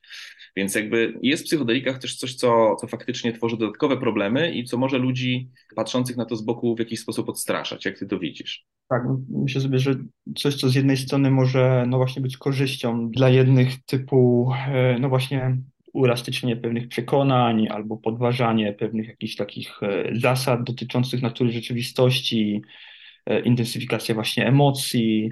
Więc jakby jest w psychodelikach też coś, co, co faktycznie tworzy dodatkowe problemy i co może ludzi patrzących na to z boku w jakiś sposób odstraszać. Jak ty to widzisz? Tak, myślę sobie, że coś, co z jednej strony może no właśnie być korzyścią dla jednych typu, e, no właśnie uelastycznienie pewnych przekonań albo podważanie pewnych jakichś takich e, zasad dotyczących natury rzeczywistości, e, intensyfikacja właśnie emocji,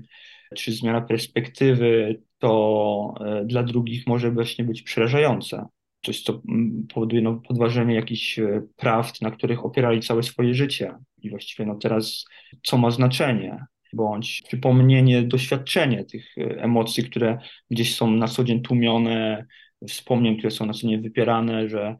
czy zmiana perspektywy, to e, dla drugich może właśnie być przerażające. Coś, co powoduje no, podważenie jakichś prawd, na których opierali całe swoje życie. I właściwie no teraz co ma znaczenie? bądź przypomnienie, doświadczenie tych emocji, które gdzieś są na co dzień tłumione, wspomnień, które są na co nie wypierane, że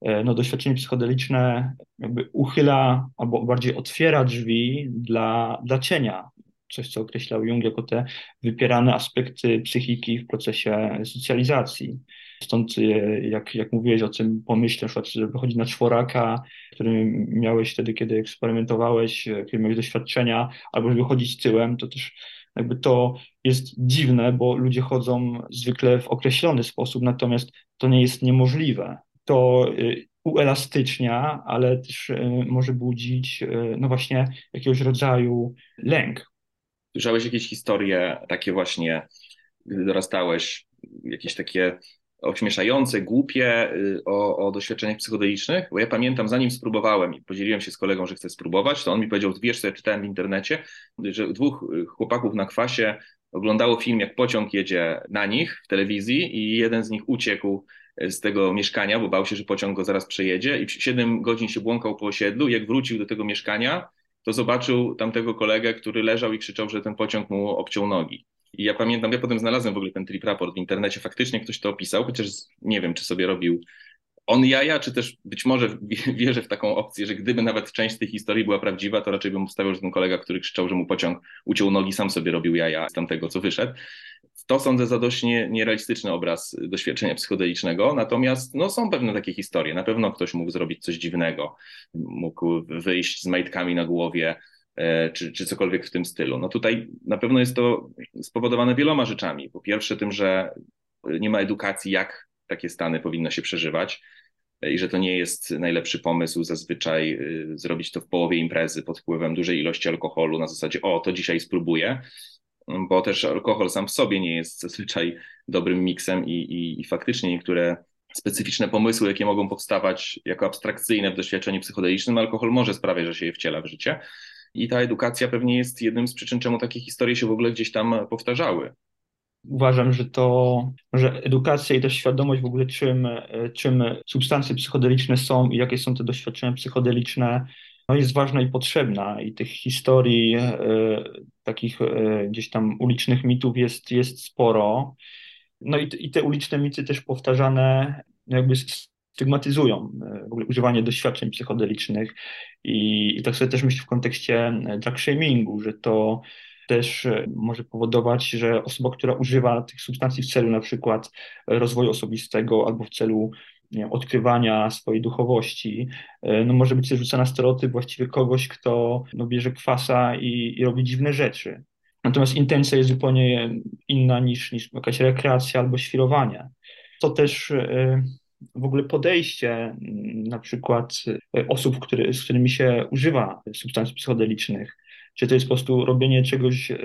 e, no, doświadczenie psychodeliczne jakby uchyla albo bardziej otwiera drzwi dla, dla cienia. Coś, co określał Jung jako te wypierane aspekty psychiki w procesie socjalizacji. Stąd, e, jak, jak mówiłeś o tym pomyśle, na przykład, że wychodzi na czworaka, który miałeś wtedy, kiedy eksperymentowałeś, e, kiedy miałeś doświadczenia, albo żeby chodzić tyłem, to też jakby to jest dziwne, bo ludzie chodzą zwykle w określony sposób, natomiast to nie jest niemożliwe. To y, uelastycznia, ale też y, może budzić y, no właśnie jakiegoś rodzaju lęk. Słyszałeś jakieś historie takie właśnie, gdy dorastałeś, jakieś takie ośmieszające, głupie y, o, o doświadczeniach psychodelicznych, bo ja pamiętam, zanim spróbowałem i podzieliłem się z kolegą, że chcę spróbować, to on mi powiedział, wiesz co ja czytałem w internecie, że dwóch y, chłopaków na kwasie oglądało film, jak pociąg jedzie na nich w telewizji i jeden z nich uciekł y, z tego mieszkania, bo bał się, że pociąg go zaraz przejedzie i 7 godzin się błąkał po osiedlu. Jak wrócił do tego mieszkania, to zobaczył tamtego kolegę, który leżał i krzyczał, że ten pociąg mu obciął nogi. I ja pamiętam, ja potem znalazłem w ogóle ten trip raport w internecie, faktycznie ktoś to opisał, chociaż nie wiem, czy sobie robił on jaja, czy też być może wierzę w taką opcję, że gdyby nawet część z tej historii była prawdziwa, to raczej bym wstawiał, że ten kolega, który krzyczał, że mu pociąg uciął nogi, sam sobie robił jaja z tamtego, co wyszedł. To sądzę za dość nie, nierealistyczny obraz doświadczenia psychodelicznego, natomiast no, są pewne takie historie. Na pewno ktoś mógł zrobić coś dziwnego, mógł wyjść z majtkami na głowie, czy, czy cokolwiek w tym stylu. No tutaj na pewno jest to spowodowane wieloma rzeczami. Po pierwsze tym, że nie ma edukacji, jak takie stany powinno się przeżywać i że to nie jest najlepszy pomysł zazwyczaj y, zrobić to w połowie imprezy pod wpływem dużej ilości alkoholu na zasadzie o, to dzisiaj spróbuję, bo też alkohol sam w sobie nie jest zazwyczaj dobrym miksem i, i, i faktycznie niektóre specyficzne pomysły, jakie mogą powstawać jako abstrakcyjne w doświadczeniu psychodelicznym, alkohol może sprawiać, że się je wciela w życie. I ta edukacja pewnie jest jednym z przyczyn, czemu takie historie się w ogóle gdzieś tam powtarzały uważam, że to, że edukacja i też świadomość w ogóle czym, czym substancje psychodeliczne są i jakie są te doświadczenia psychodeliczne, no jest ważna i potrzebna i tych historii e, takich e, gdzieś tam ulicznych mitów jest, jest sporo. No i, i te uliczne mity też powtarzane jakby stygmatyzują e, w ogóle używanie doświadczeń psychodelicznych i, i tak sobie też myślę w kontekście drug shamingu, że to też e, może powodować, że osoba, która używa tych substancji w celu na przykład rozwoju osobistego albo w celu odkrywania swojej duchowości, e, no może być też rzucana stereotyp właściwie kogoś, kto no, bierze kwasa i, i robi dziwne rzeczy. Natomiast intencja jest zupełnie inna niż, niż jakaś rekreacja albo świrowanie. To też e, w ogóle podejście na przykład osób, który, z którymi się używa substancji psychodelicznych, czy to jest po prostu robienie czegoś e,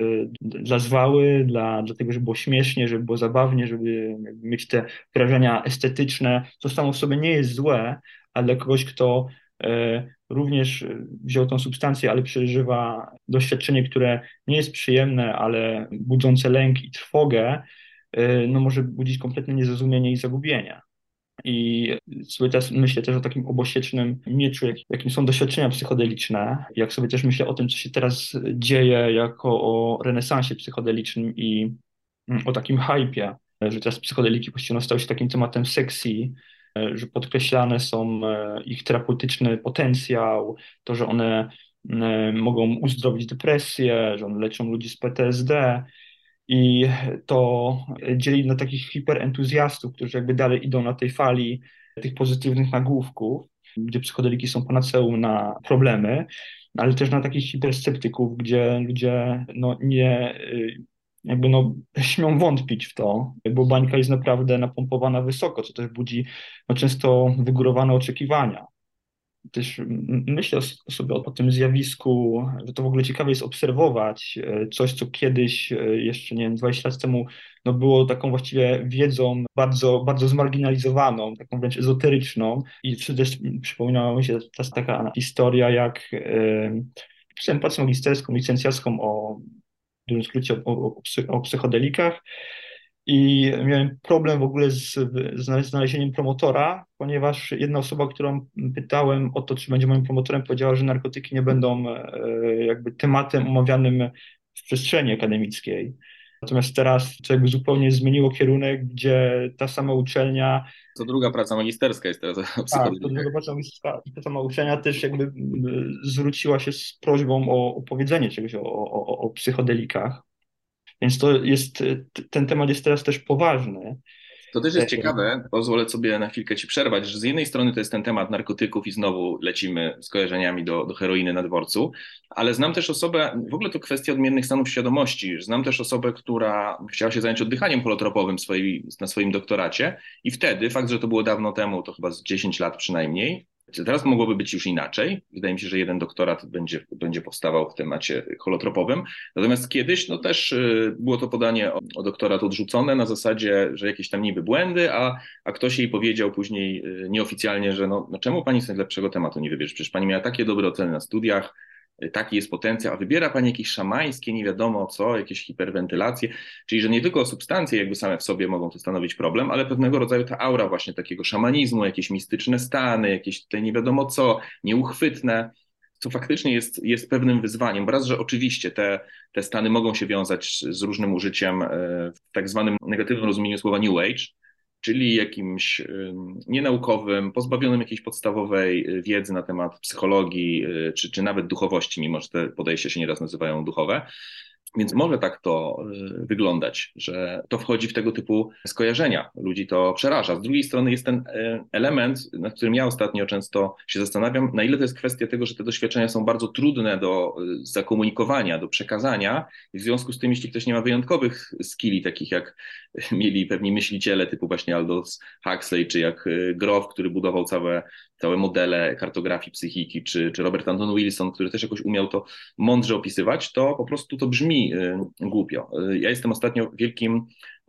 dla zwały, dla, dla tego, żeby było śmiesznie, żeby było zabawnie, żeby mieć te wrażenia estetyczne, co samo w sobie nie jest złe, ale dla kogoś, kto e, również wziął tą substancję, ale przeżywa doświadczenie, które nie jest przyjemne, ale budzące lęk i trwogę, e, no może budzić kompletne niezrozumienie i zagubienie. I sobie też myślę też o takim obosiecznym mieczu, jakim są doświadczenia psychodeliczne. Jak sobie też myślę o tym, co się teraz dzieje, jako o renesansie psychodelicznym i mm, o takim hypie, że teraz psychodeliki właściwie stały się takim tematem sexy, że podkreślane są e, ich terapeutyczny potencjał, to, że one mm, mogą uzdrowić depresję, że one leczą ludzi z PTSD. I to dzieli na takich hiperentuzjastów, którzy jakby dalej idą na tej fali tych pozytywnych nagłówków, gdzie psychodeliki są panaceum na problemy, ale też na takich hipersceptyków, gdzie ludzie no, nie jakby no, śmią wątpić w to, bo bańka jest naprawdę napompowana wysoko, co też budzi no, często wygórowane oczekiwania też myślę sobie o, o, tym zjawisku, że to w ogóle ciekawe jest obserwować e, coś, co kiedyś, e, jeszcze nie wiem, 20 lat temu, no było taką właściwie wiedzą bardzo, bardzo zmarginalizowaną, taką wręcz ezoteryczną. I też przypomniała mi się ta taka historia, jak e, pisałem pracę magisterską, licencjacką o w dużym skrócie o, o, o psychodelikach i miałem problem w ogóle z, z znalezieniem promotora, ponieważ jedna osoba, którą pytałem o to, czy będzie moim promotorem, powiedziała, że narkotyki nie będą e, jakby tematem omawianym w przestrzeni akademickiej. Natomiast teraz to jakby zupełnie zmieniło kierunek, gdzie ta sama uczelnia. To druga praca magisterska jest teraz Tak, to druga praca magisterska ta sama uczelnia też jakby zwróciła się z prośbą o opowiedzenie czegoś o, o, o psychodelikach. Więc to jest, ten temat jest teraz też poważny. To też jest ciekawe, pozwolę sobie na chwilkę Ci przerwać, że z jednej strony to jest ten temat narkotyków i znowu lecimy z kojarzeniami do, do heroiny na dworcu, ale znam też osobę, w ogóle to kwestia odmiennych stanów świadomości, znam też osobę, która chciała się zająć oddychaniem holotropowym swojej, na swoim doktoracie i wtedy, fakt, że to było dawno temu, to chyba z 10 lat przynajmniej, Teraz mogłoby być już inaczej. Wydaje mi się, że jeden doktorat będzie, będzie powstawał w temacie holotropowym. Natomiast kiedyś no też y, było to podanie o, o doktorat odrzucone na zasadzie, że jakieś tam niby błędy, a, a ktoś jej powiedział później y, nieoficjalnie, że no, no czemu pani sobie lepszego tematu nie wybierze? Przecież pani miała takie dobre oceny na studiach, taki jest potencjał, a wybiera Pani jakieś szamańskie, nie wiadomo co, jakieś hiperwentylacje, czyli że nie tylko substancje jakby same w sobie mogą to stanowić problem, ale pewnego rodzaju ta aura właśnie takiego szamanizmu, jakieś mistyczne stany, jakieś tutaj nie wiadomo co, nieuchwytne, co faktycznie jest, jest pewnym wyzwaniem. Raz, że oczywiście te, te stany mogą się wiązać z różnym użyciem e, w tak zwanym negatywnym rozumieniu słowa New Age, czyli jakimś nienaukowym, pozbawionym jakiejś podstawowej e, wiedzy na temat psychologii e, czy, czy nawet duchowości, mimo że te podejścia się nieraz nazywają duchowe. Więc może tak to y, wyglądać, że to wchodzi w tego typu skojarzenia. Ludzi to przeraża. Z drugiej strony jest ten y, element, nad którym ja ostatnio często się zastanawiam, na ile to jest kwestia tego, że te doświadczenia są bardzo trudne do y, zakomunikowania, do przekazania. W związku z tym, jeśli ktoś nie ma wyjątkowych skilli, takich jak mieli pewni myśliciele typu właśnie Aldous Huxley, czy jak Grof, który budował całe całe modele kartografii psychiki, czy, czy Robert Anton Wilson, który też jakoś umiał to mądrze opisywać, to po prostu to brzmi y, głupio. Y, ja jestem ostatnio wielkim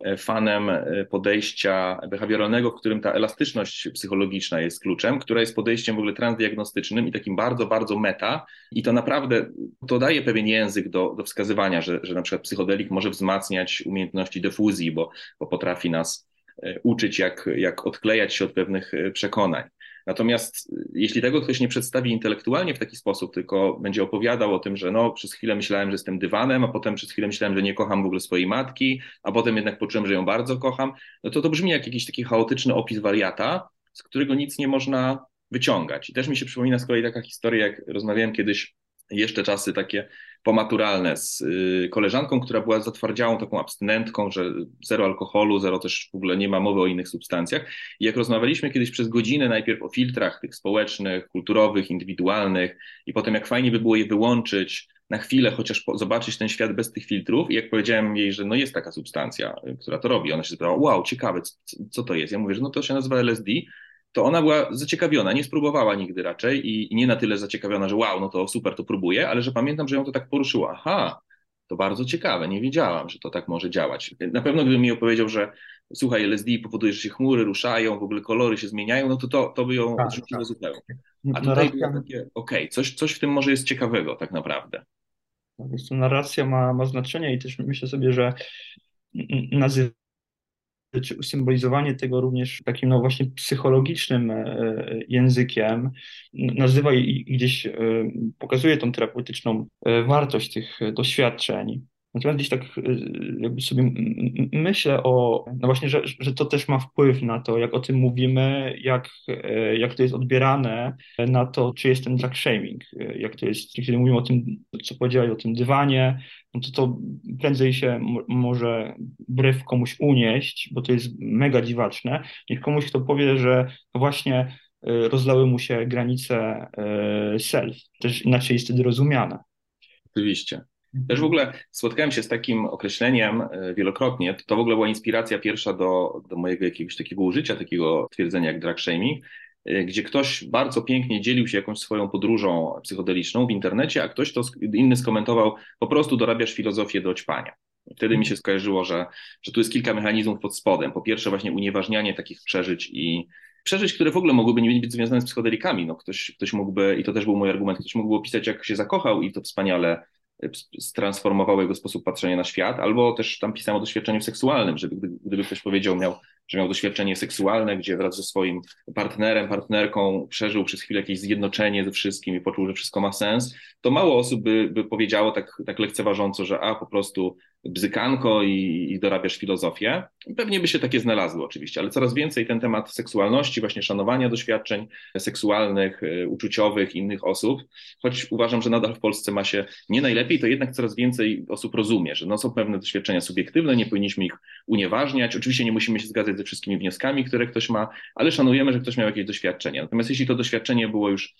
y, fanem podejścia behawioralnego, w którym ta elastyczność psychologiczna jest kluczem, która jest podejściem w ogóle transdiagnostycznym i takim bardzo, bardzo meta i to naprawdę to daje pewien język do, do wskazywania, że, że na przykład psychodelik może wzmacniać umiejętności defuzji, bo, bo potrafi nas uczyć, jak, jak odklejać się od pewnych przekonań. Natomiast y, jeśli tego ktoś nie przedstawi intelektualnie w taki sposób, tylko będzie opowiadał o tym, że no, przez chwilę myślałem, że jestem dywanem, a potem przez chwilę myślałem, że nie kocham w ogóle swojej matki, a potem jednak poczułem, że ją bardzo kocham, no to to brzmi jak jakiś taki chaotyczny opis wariata, z którego nic nie można wyciągać. I też mi się przypomina z kolei taka historia, jak rozmawiałem kiedyś jeszcze czasy takie pomaturalne z y, koleżanką, która była zatwardziałą taką abstynentką, że zero alkoholu, zero też w ogóle nie ma mowy o innych substancjach. I jak rozmawialiśmy kiedyś przez godzinę najpierw o filtrach tych społecznych, kulturowych, indywidualnych i potem jak fajnie by było je wyłączyć na chwilę, chociaż zobaczyć ten świat bez tych filtrów. I jak powiedziałem jej, że no jest taka substancja, y, która to robi, ona się zapytała, wow, ciekawe, co, co to jest? Ja mówię, że no to się nazywa LSD, to ona była zaciekawiona, nie spróbowała nigdy raczej i, i nie na tyle zaciekawiona, że wow, no to super, to próbuję, ale że pamiętam, że ją to tak poruszyło. Aha, to bardzo ciekawe, nie wiedziałam, że to tak może działać. Na pewno gdybym mi opowiedział, że słuchaj, LSD powoduje, że się chmury ruszają, w ogóle kolory się zmieniają, no to to, to by ją tak, odrzuciło tak. zupełnie. A tutaj było takie, okej, okay, coś, coś w tym może jest ciekawego tak naprawdę. Więc narracja ma, ma znaczenie i też myślę sobie, że nazywa czy usymbolizowanie tego również takim no właśnie psychologicznym e, językiem nazywa i gdzieś e, pokazuje tą terapeutyczną e, wartość tych doświadczeń. Natomiast gdzieś tak jakby sobie myślę o, no właśnie, że, że to też ma wpływ na to, jak o tym mówimy, jak, jak to jest odbierane, na to, czy jest ten drug shaming, jak to jest, kiedy mówimy o tym, co powiedziałeś o tym dywanie, no to to prędzej się może brew komuś unieść, bo to jest mega dziwaczne, niż komuś, kto powie, że właśnie y, rozlały mu się granice y, self. Też inaczej jest wtedy rozumiane. Oczywiście. Też w ogóle spotkałem się z takim określeniem y, wielokrotnie. To w ogóle była inspiracja pierwsza do, do mojego jakiegoś takiego użycia, takiego twierdzenia jak drag shaming, Y, gdzie ktoś bardzo pięknie dzielił się jakąś swoją podróżą psychodeliczną w internecie, a ktoś to inny skomentował, po prostu dorabiasz filozofię do ćpania. Wtedy mi się skojarzyło, że, że tu jest kilka mechanizmów pod spodem. Po pierwsze właśnie unieważnianie takich przeżyć i przeżyć, które w ogóle mogłyby nie być związane z psychodelikami. No ktoś, ktoś mógłby, i to też był mój argument, ktoś mógłby opisać, jak się zakochał i to wspaniale stransformowało jego sposób patrzenia na świat, albo też tam pisałem o doświadczeniu seksualnym, żeby gdyby ktoś powiedział, miał, że miał doświadczenie seksualne, gdzie wraz ze swoim partnerem, partnerką przeżył przez chwilę jakieś zjednoczenie ze wszystkim i poczuł, że wszystko ma sens, to mało osób by, by powiedziało tak, tak lekceważąco, że a po prostu bzykanko i, i dorabiasz filozofię. Pewnie by się takie znalazły oczywiście, ale coraz więcej ten temat seksualności, właśnie szanowania doświadczeń seksualnych, y, uczuciowych innych osób, choć uważam, że nadal w Polsce ma się nie najlepiej, to jednak coraz więcej osób rozumie, że no są pewne doświadczenia subiektywne, nie powinniśmy ich unieważniać. Oczywiście nie musimy się zgadzać ze wszystkimi wnioskami, które ktoś ma, ale szanujemy, że ktoś miał jakieś doświadczenie. Natomiast jeśli to doświadczenie było już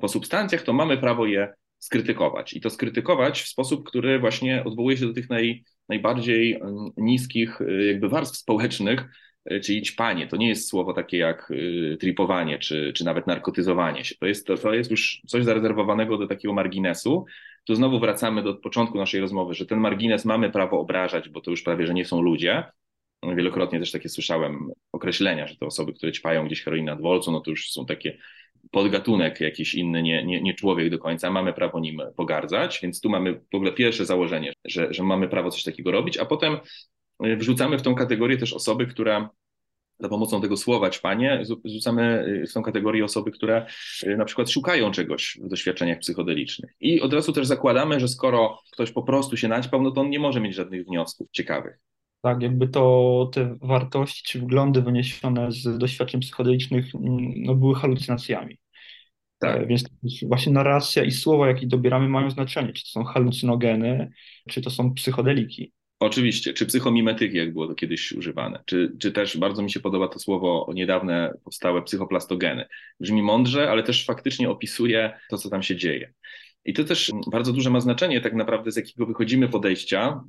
po substancjach, to mamy prawo je skrytykować. I to skrytykować w sposób, który właśnie odwołuje się do tych naj, najbardziej mm, niskich y, jakby warstw społecznych, y, czyli ćpanie. To nie jest słowo takie jak y, tripowanie, czy, czy nawet narkotyzowanie się. To jest, to, to jest już coś zarezerwowanego do takiego marginesu. Tu znowu wracamy do początku naszej rozmowy, że ten margines mamy prawo obrażać, bo to już prawie, że nie są ludzie. Wielokrotnie też takie słyszałem określenia, że te osoby, które ćpają gdzieś heroinę na dworcu, no to już są takie podgatunek jakiś inny, nie, nie, nie człowiek do końca, mamy prawo nim pogardzać, więc tu mamy w ogóle pierwsze założenie, że, że mamy prawo coś takiego robić, a potem y, wrzucamy w tą kategorię też osoby, które za pomocą tego słowa ćpanie rzucamy w tą kategorię osoby, które na przykład szukają czegoś w doświadczeniach psychodelicznych. I od razu też zakładamy, że skoro ktoś po prostu się naćpał, no to on nie może mieć żadnych wniosków ciekawych. Tak, jakby to te wartości czy wglądy wyniesione z doświadczeń psychodelicznych mm, no, były halucynacjami. Tak. E, więc właśnie narracja i słowa, jakie dobieramy, mają znaczenie. Czy to są halucynogeny, czy to są psychodeliki. Oczywiście, czy psychomimetyki, jak było to kiedyś używane, czy, czy też bardzo mi się podoba to słowo niedawne powstałe psychoplastogeny. Brzmi mądrze, ale też faktycznie opisuje to, co tam się dzieje. I to też bardzo duże ma znaczenie tak naprawdę, z jakiego wychodzimy podejścia,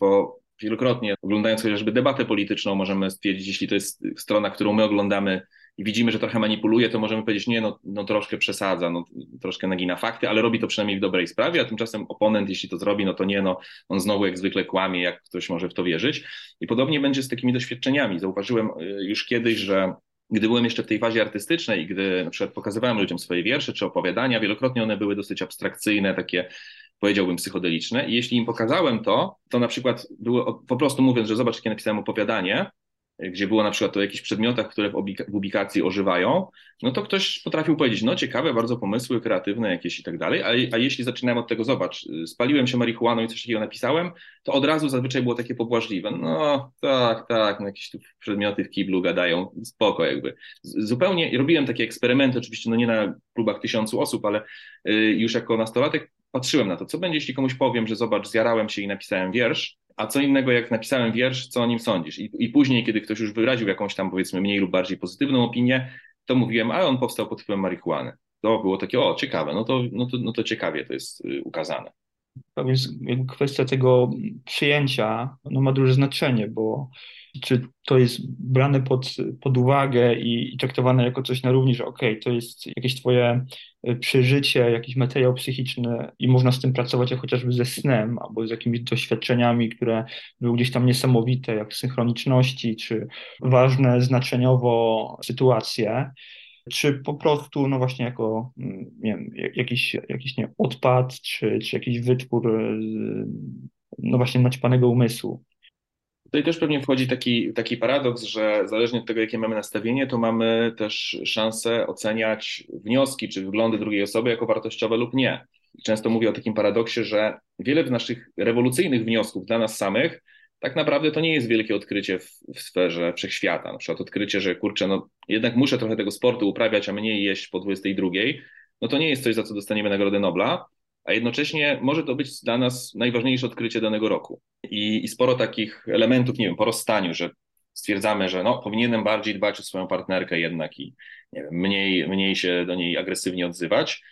bo wielokrotnie oglądając chociażby debatę polityczną możemy stwierdzić, jeśli to jest strona, którą my oglądamy i widzimy, że trochę manipuluje, to możemy powiedzieć, nie, no, no troszkę przesadza, no, troszkę nagina fakty, ale robi to przynajmniej w dobrej sprawie, a tymczasem oponent, jeśli to zrobi, no to nie, no on znowu jak zwykle kłamie, jak ktoś może w to wierzyć. I podobnie będzie z takimi doświadczeniami. Zauważyłem y, już kiedyś, że gdy byłem jeszcze w tej fazie artystycznej, gdy na przykład pokazywałem ludziom swoje wiersze czy opowiadania, wielokrotnie one były dosyć abstrakcyjne, takie powiedziałbym psychodeliczne. I jeśli im pokazałem to, to na przykład było po prostu mówiąc, że zobacz, jakie napisałem opowiadanie, gdzie było na przykład o jakichś przedmiotach, które w, ubikacji ożywają, no to ktoś potrafił powiedzieć, no ciekawe, bardzo pomysły, kreatywne jakieś i tak dalej, a, a jeśli zaczynałem od tego, zobacz, spaliłem się marihuaną i coś takiego napisałem, to od razu zazwyczaj było takie pobłażliwe, no tak, tak, no jakieś tu przedmioty w kiblu gadają, spoko jakby. Zupełnie, robiłem takie eksperymenty, oczywiście no nie na klubach tysiącu osób, ale y, już jako nastolatek patrzyłem na to, co będzie, jeśli komuś powiem, że zobacz, zjarałem się i napisałem wiersz, a co innego, jak napisałem wiersz, co o nim sądzisz? I, I później, kiedy ktoś już wyraził jakąś tam, powiedzmy, mniej lub bardziej pozytywną opinię, to mówiłem, a on powstał pod wpływem marihuany. To było takie, o, ciekawe, no to, no to, no to ciekawie to jest y, ukazane. Więc kwestia tego przyjęcia no, ma duże znaczenie, bo czy to jest brane pod, pod uwagę i, i traktowane jako coś na równi, że okej, okay, to jest jakieś twoje y, przeżycie, jakiś materiał psychiczny i można z tym pracować jak chociażby ze snem albo z jakimiś doświadczeniami, które były gdzieś tam niesamowite, jak synchroniczności, czy ważne znaczeniowo sytuacje, czy po prostu, no właśnie jako mm, nie wiem, jakiś, jakiś nie, odpad, czy, czy jakiś wytwór y, no właśnie naćpanego umysłu. Tutaj też pewnie wchodzi taki, taki paradoks, że zależnie od tego, jakie mamy nastawienie, to mamy też szansę oceniać wnioski czy wyglądy drugiej osoby jako wartościowe lub nie. Często mówię o takim paradoksie, że wiele naszych rewolucyjnych wniosków dla nas samych tak naprawdę to nie jest wielkie odkrycie w, w, sferze wszechświata. Na przykład odkrycie, że kurczę, no jednak muszę trochę tego sportu uprawiać, a mniej jeść po 22, no to nie jest coś, za co dostaniemy Nagrodę Nobla, a jednocześnie może to być dla nas najważniejsze odkrycie danego roku. I, i sporo takich elementów, nie wiem, po rozstaniu, że stwierdzamy, że no, powinienem bardziej dbać o swoją partnerkę jednak i wiem, mniej, mniej się do niej agresywnie odzywać,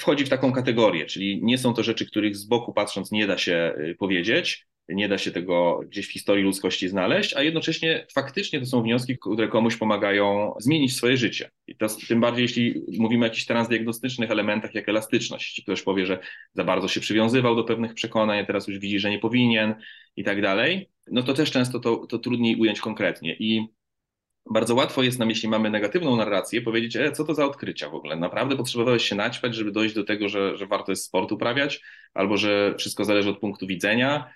wchodzi w taką kategorię, czyli nie są to rzeczy, których z boku patrząc nie da się y, powiedzieć, nie da się tego gdzieś w historii ludzkości znaleźć, a jednocześnie faktycznie to są wnioski, które komuś pomagają zmienić swoje życie. I to, tym bardziej, jeśli mówimy o jakichś transdiagnostycznych elementach, jak elastyczność. Ktoś powie, że za bardzo się przywiązywał do pewnych przekonań, a teraz już widzi, że nie powinien i tak dalej, no to też często to, to trudniej ująć konkretnie. I bardzo łatwo jest nam, jeśli mamy negatywną narrację, powiedzieć, e, co to za odkrycia w ogóle? Naprawdę potrzebowałeś się naćpać, żeby dojść do tego, że, że warto jest sport uprawiać, albo że wszystko zależy od punktu widzenia,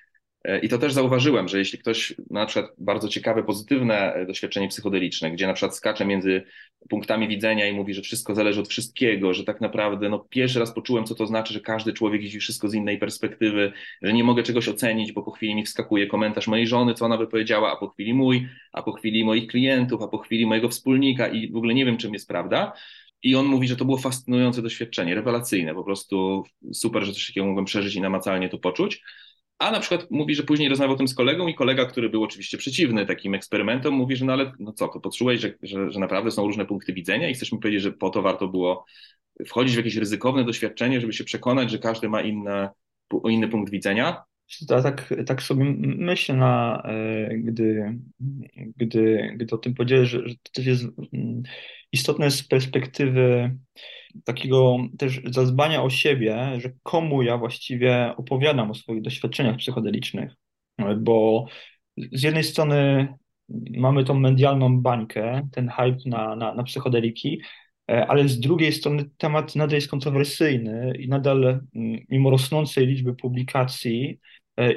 I to też zauważyłem, że jeśli ktoś ma na przykład bardzo ciekawe, pozytywne e, doświadczenie psychodeliczne, gdzie na przykład skacze między punktami widzenia i mówi, że wszystko zależy od wszystkiego, że tak naprawdę no, pierwszy raz poczułem, co to znaczy, że każdy człowiek widzi wszystko z innej perspektywy, że nie mogę czegoś ocenić, bo po chwili mi wskakuje komentarz mojej żony, co ona by powiedziała, a po chwili mój, a po chwili moich klientów, a po chwili mojego wspólnika i w ogóle nie wiem, czym jest prawda. I on mówi, że to było fascynujące doświadczenie, rewelacyjne, po prostu super, że coś takiego mogłem przeżyć i namacalnie to poczuć. A na przykład mówi, że później rozmawiał o tym z kolegą i kolega, który był oczywiście przeciwny takim eksperymentom, mówi, że no ale no co, to poczułeś, że, że, że naprawdę są różne punkty widzenia i chcesz mi powiedzieć, że po to warto było wchodzić w jakieś ryzykowne doświadczenie, żeby się przekonać, że każdy ma inne, inny punkt widzenia. Tak, tak sobie myślę, na, e, gdy, gdy, gdy o tym powiedziałeś, że, że to też jest mm, istotne z perspektywy takiego też zadbania o siebie, że komu ja właściwie opowiadam o swoich doświadczeniach psychodelicznych. Bo z jednej strony mamy tą medialną bańkę, ten hype na, na, na psychodeliki, e, ale z drugiej strony temat nadal jest kontrowersyjny i nadal, mm, mimo rosnącej liczby publikacji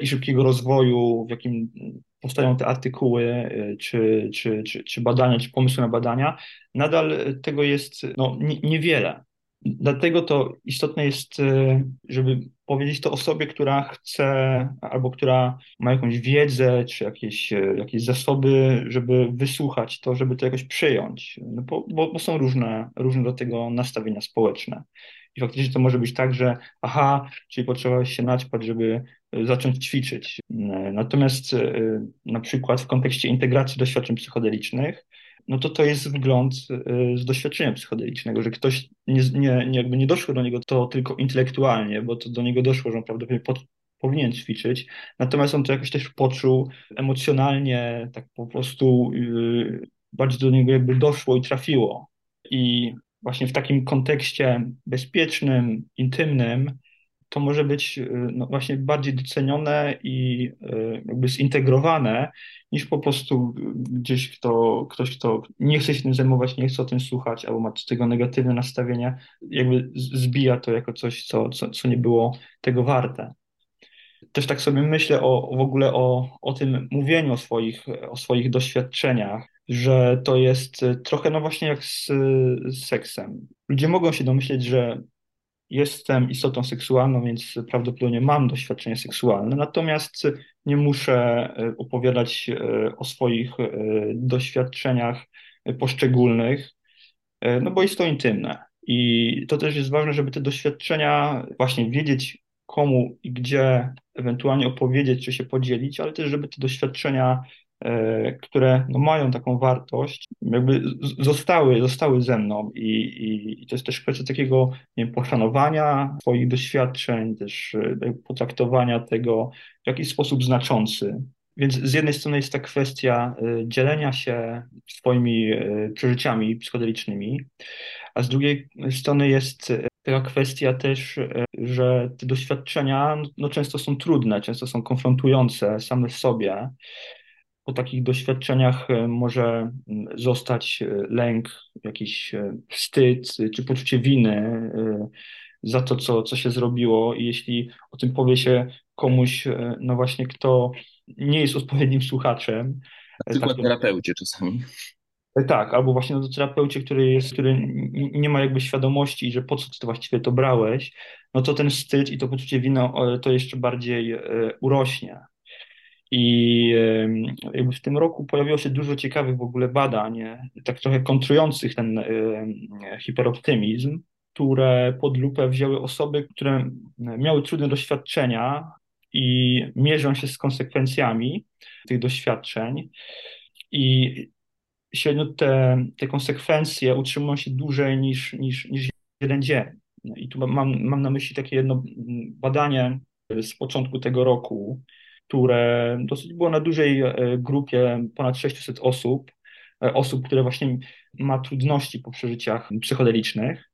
i szybkiego rozwoju, w jakim powstają te artykuły, czy, czy, czy, czy badania, czy pomysły na badania, nadal tego jest no, niewiele. Dlatego to istotne jest, y, żeby powiedzieć to osobie, która chce albo która ma jakąś wiedzę czy jakieś, jakieś zasoby, żeby wysłuchać to, żeby to jakoś przyjąć. No bo, bo, bo są różne, różne do tego nastawienia społeczne. I faktycznie to może być tak, że aha, czyli potrzeba się naćpać, żeby y, zacząć ćwiczyć. Natomiast na przykład w kontekście integracji doświadczeń psychodelicznych, no to to jest wgląd z doświadczenia psychodelicznego, że ktoś nie, nie, nie, jakby nie doszło do niego to tylko intelektualnie, bo to do niego doszło, że on prawdopodobnie pod, powinien ćwiczyć, natomiast on to jakoś też poczuł emocjonalnie, tak po prostu yy, bardziej do niego jakby doszło i trafiło. I właśnie w takim kontekście bezpiecznym, intymnym, to może być y, no, właśnie bardziej docenione i y, jakby zintegrowane, niż po prostu gdzieś kto, ktoś, kto nie chce się tym zajmować, nie chce o tym słuchać, albo ma do tego negatywne nastawienie, jakby zbija to jako coś, co, co, co nie było tego warte. Też tak sobie myślę o, w ogóle o, o tym mówieniu o swoich, o swoich doświadczeniach, że to jest trochę no właśnie jak z, z seksem. Ludzie mogą się domyśleć, że jestem istotą seksualną, więc prawdopodobnie mam doświadczenie seksualne, natomiast nie muszę e, opowiadać o swoich doświadczeniach poszczególnych, no bo jest to intymne. I to też jest ważne, żeby te doświadczenia właśnie wiedzieć komu i gdzie ewentualnie opowiedzieć czy się podzielić, ale też żeby te doświadczenia które no, mają taką wartość, jakby zostały, zostały ze mną i, i, i to jest też kwestia takiego nie wiem, poszanowania swoich doświadczeń, też e, potraktowania tego w jakiś sposób znaczący. Więc z jednej strony jest ta kwestia e, dzielenia się swoimi przeżyciami psychodelicznymi, a z drugiej strony jest taka kwestia też, że te doświadczenia no, często są trudne, często są konfrontujące same w sobie po takich doświadczeniach e, może zostać e, lęk, jakiś e, wstyd czy poczucie winy za to, co, co się zrobiło. I jeśli o tym powie się komuś, no właśnie, kto nie jest odpowiednim słuchaczem. Tylko tak, terapeucie czasami. Tak, albo właśnie do terapeucie, który jest, który nie ma jakby świadomości, że po co ty to właściwie to brałeś, no to ten wstyd i to poczucie winy to jeszcze bardziej urośnie. I jakby w tym roku pojawiło się dużo ciekawych w ogóle badań, tak trochę kontrujących ten hiperoptymizm, które pod lupę wzięły osoby, które miały trudne doświadczenia i mierzą się z konsekwencjami tych doświadczeń. I średnio te, te konsekwencje utrzymują się dłużej niż, niż, niż jeden dzień. I tu mam, mam na myśli takie jedno badanie z początku tego roku, które dosyć było na dużej e, grupie, ponad 600 osób, e, osób, które właśnie ma trudności po przeżyciach psychodelicznych,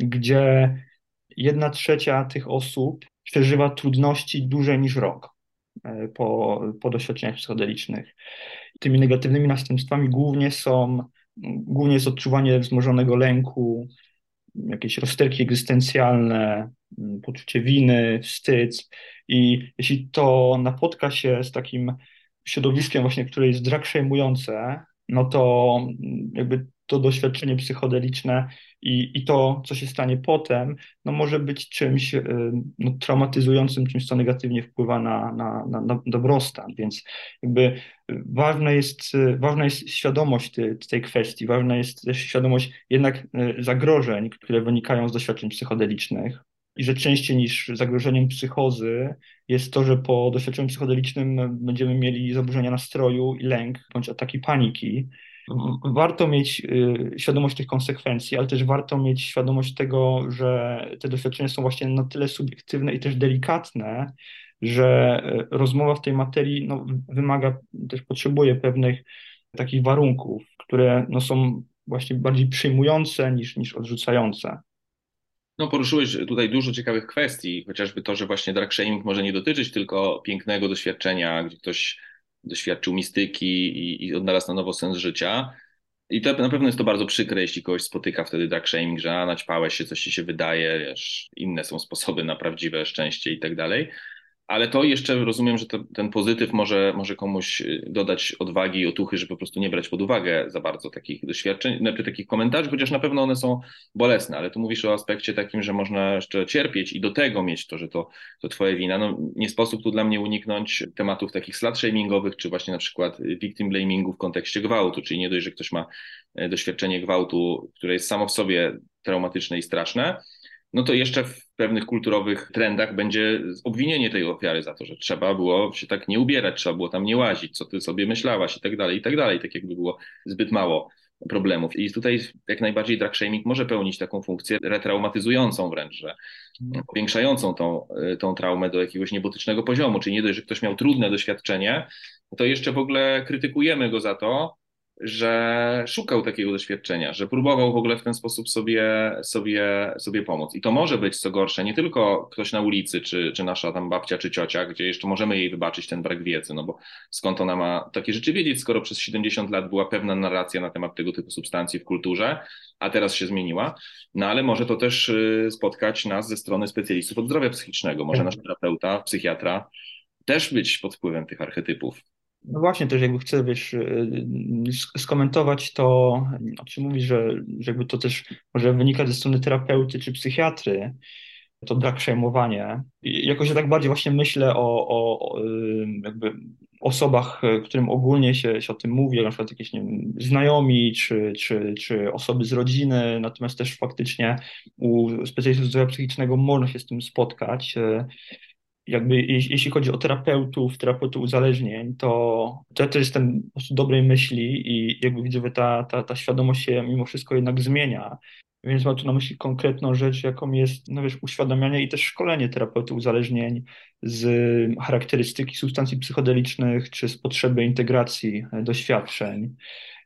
gdzie jedna trzecia tych osób przeżywa trudności dłużej niż rok e, po, po doświadczeniach psychodelicznych. Tymi negatywnymi następstwami głównie są, głównie jest odczuwanie wzmożonego lęku, jakieś rozterki egzystencjalne, poczucie winy, wstyd, i jeśli to napotka się z takim środowiskiem właśnie, które jest drag shame'ujące, no to jakby to doświadczenie psychodeliczne i, i to, co się stanie potem, no może być czymś y, no, traumatyzującym, czymś, co negatywnie wpływa na, na, na, na dobrostan. Więc jakby ważna jest, ważna jest świadomość tej, tej kwestii, ważna jest też świadomość jednak y, zagrożeń, które wynikają z doświadczeń psychodelicznych i że częściej niż zagrożeniem psychozy jest to, że po doświadczeniu psychodelicznym będziemy mieli zaburzenia nastroju i lęk bądź ataki paniki. Warto mieć y, świadomość tych konsekwencji, ale też warto mieć świadomość tego, że te doświadczenia są właśnie na tyle subiektywne i też delikatne, że y, rozmowa w tej materii no, wymaga, też potrzebuje pewnych takich warunków, które no, są właśnie bardziej przyjmujące niż, niż odrzucające. No, poruszyłeś tutaj dużo ciekawych kwestii, chociażby to, że właśnie drag shaming może nie dotyczyć tylko pięknego doświadczenia, gdzie ktoś doświadczył mistyki i, i odnalazł na nowo sens życia. I to na pewno jest to bardzo przykre, jeśli kogoś spotyka wtedy drag shaming, że a, naćpałeś się, coś ci się wydaje, wiesz, inne są sposoby na prawdziwe szczęście i tak dalej. Ale to jeszcze rozumiem, że ten pozytyw może, może komuś y, dodać odwagi i otuchy, żeby po prostu nie brać pod uwagę za bardzo takich doświadczeń, znaczy takich komentarzy, chociaż na pewno one są bolesne, ale tu mówisz o aspekcie takim, że można jeszcze cierpieć i do tego mieć to, że to, to twoje wina. No, nie sposób tu dla mnie uniknąć tematów takich slut shamingowych, czy właśnie na przykład victim blamingu w kontekście gwałtu, czyli nie dość, że ktoś ma e, doświadczenie gwałtu, które jest samo w sobie traumatyczne i straszne, no to jeszcze w pewnych kulturowych trendach będzie obwinienie tej ofiary za to, że trzeba było się tak nie ubierać, trzeba było tam nie łazić, co ty sobie myślałaś i tak dalej, i tak dalej, tak jakby było zbyt mało problemów. I tutaj jak najbardziej drag shaming może pełnić taką funkcję retraumatyzującą wręcz, że powiększającą tą, tą traumę do jakiegoś niebotycznego poziomu, czyli nie dość, że ktoś miał trudne doświadczenie, to jeszcze w ogóle krytykujemy go za to, że szukał takiego doświadczenia, że próbował w ogóle w ten sposób sobie, sobie, sobie pomóc. I to może być, co gorsze, nie tylko ktoś na ulicy, czy, czy nasza tam babcia, czy ciocia, gdzie jeszcze możemy jej wybaczyć ten brak wiedzy, no bo skąd ona ma takie rzeczy wiedzieć, skoro przez 70 lat była pewna narracja na temat tego typu substancji w kulturze, a teraz się zmieniła. No ale może to też y, spotkać nas ze strony specjalistów od zdrowia psychicznego, może nasz terapeuta, psychiatra też być pod wpływem tych archetypów. No właśnie, też jakby chcę, wiesz, y, skomentować to, o czym mówisz, że, że jakby to też może wynikać ze strony terapeuty czy psychiatry, to brak przejmowania. Jakoś tak bardziej właśnie myślę o, o, o y, jakby osobach, którym ogólnie się, się o tym mówi, na przykład jakieś nie wiem, znajomi czy, czy, czy osoby z rodziny, natomiast też faktycznie u specjalistów zdrowia psychicznego można się z tym spotkać jakby jeśli chodzi o terapeutów, terapeutów uzależnień, to, to ja też jestem po prostu dobrej myśli i jakby widzę, że ta, ta, ta świadomość się mimo wszystko jednak zmienia. Więc mam tu na myśli konkretną rzecz, jaką jest no wiesz, uświadamianie i też szkolenie terapeutów uzależnień z charakterystyki substancji psychodelicznych czy z potrzeby integracji doświadczeń.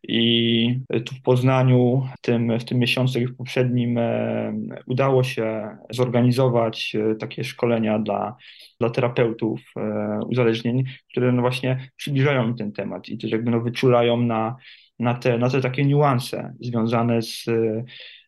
I tu w Poznaniu w tym, w tym miesiącu, jak w poprzednim, e, udało się zorganizować e, takie szkolenia dla, dla terapeutów e, uzależnień, które no właśnie przybliżają mi ten temat i też jakby no wyczulają na, na, te, na te takie niuanse związane z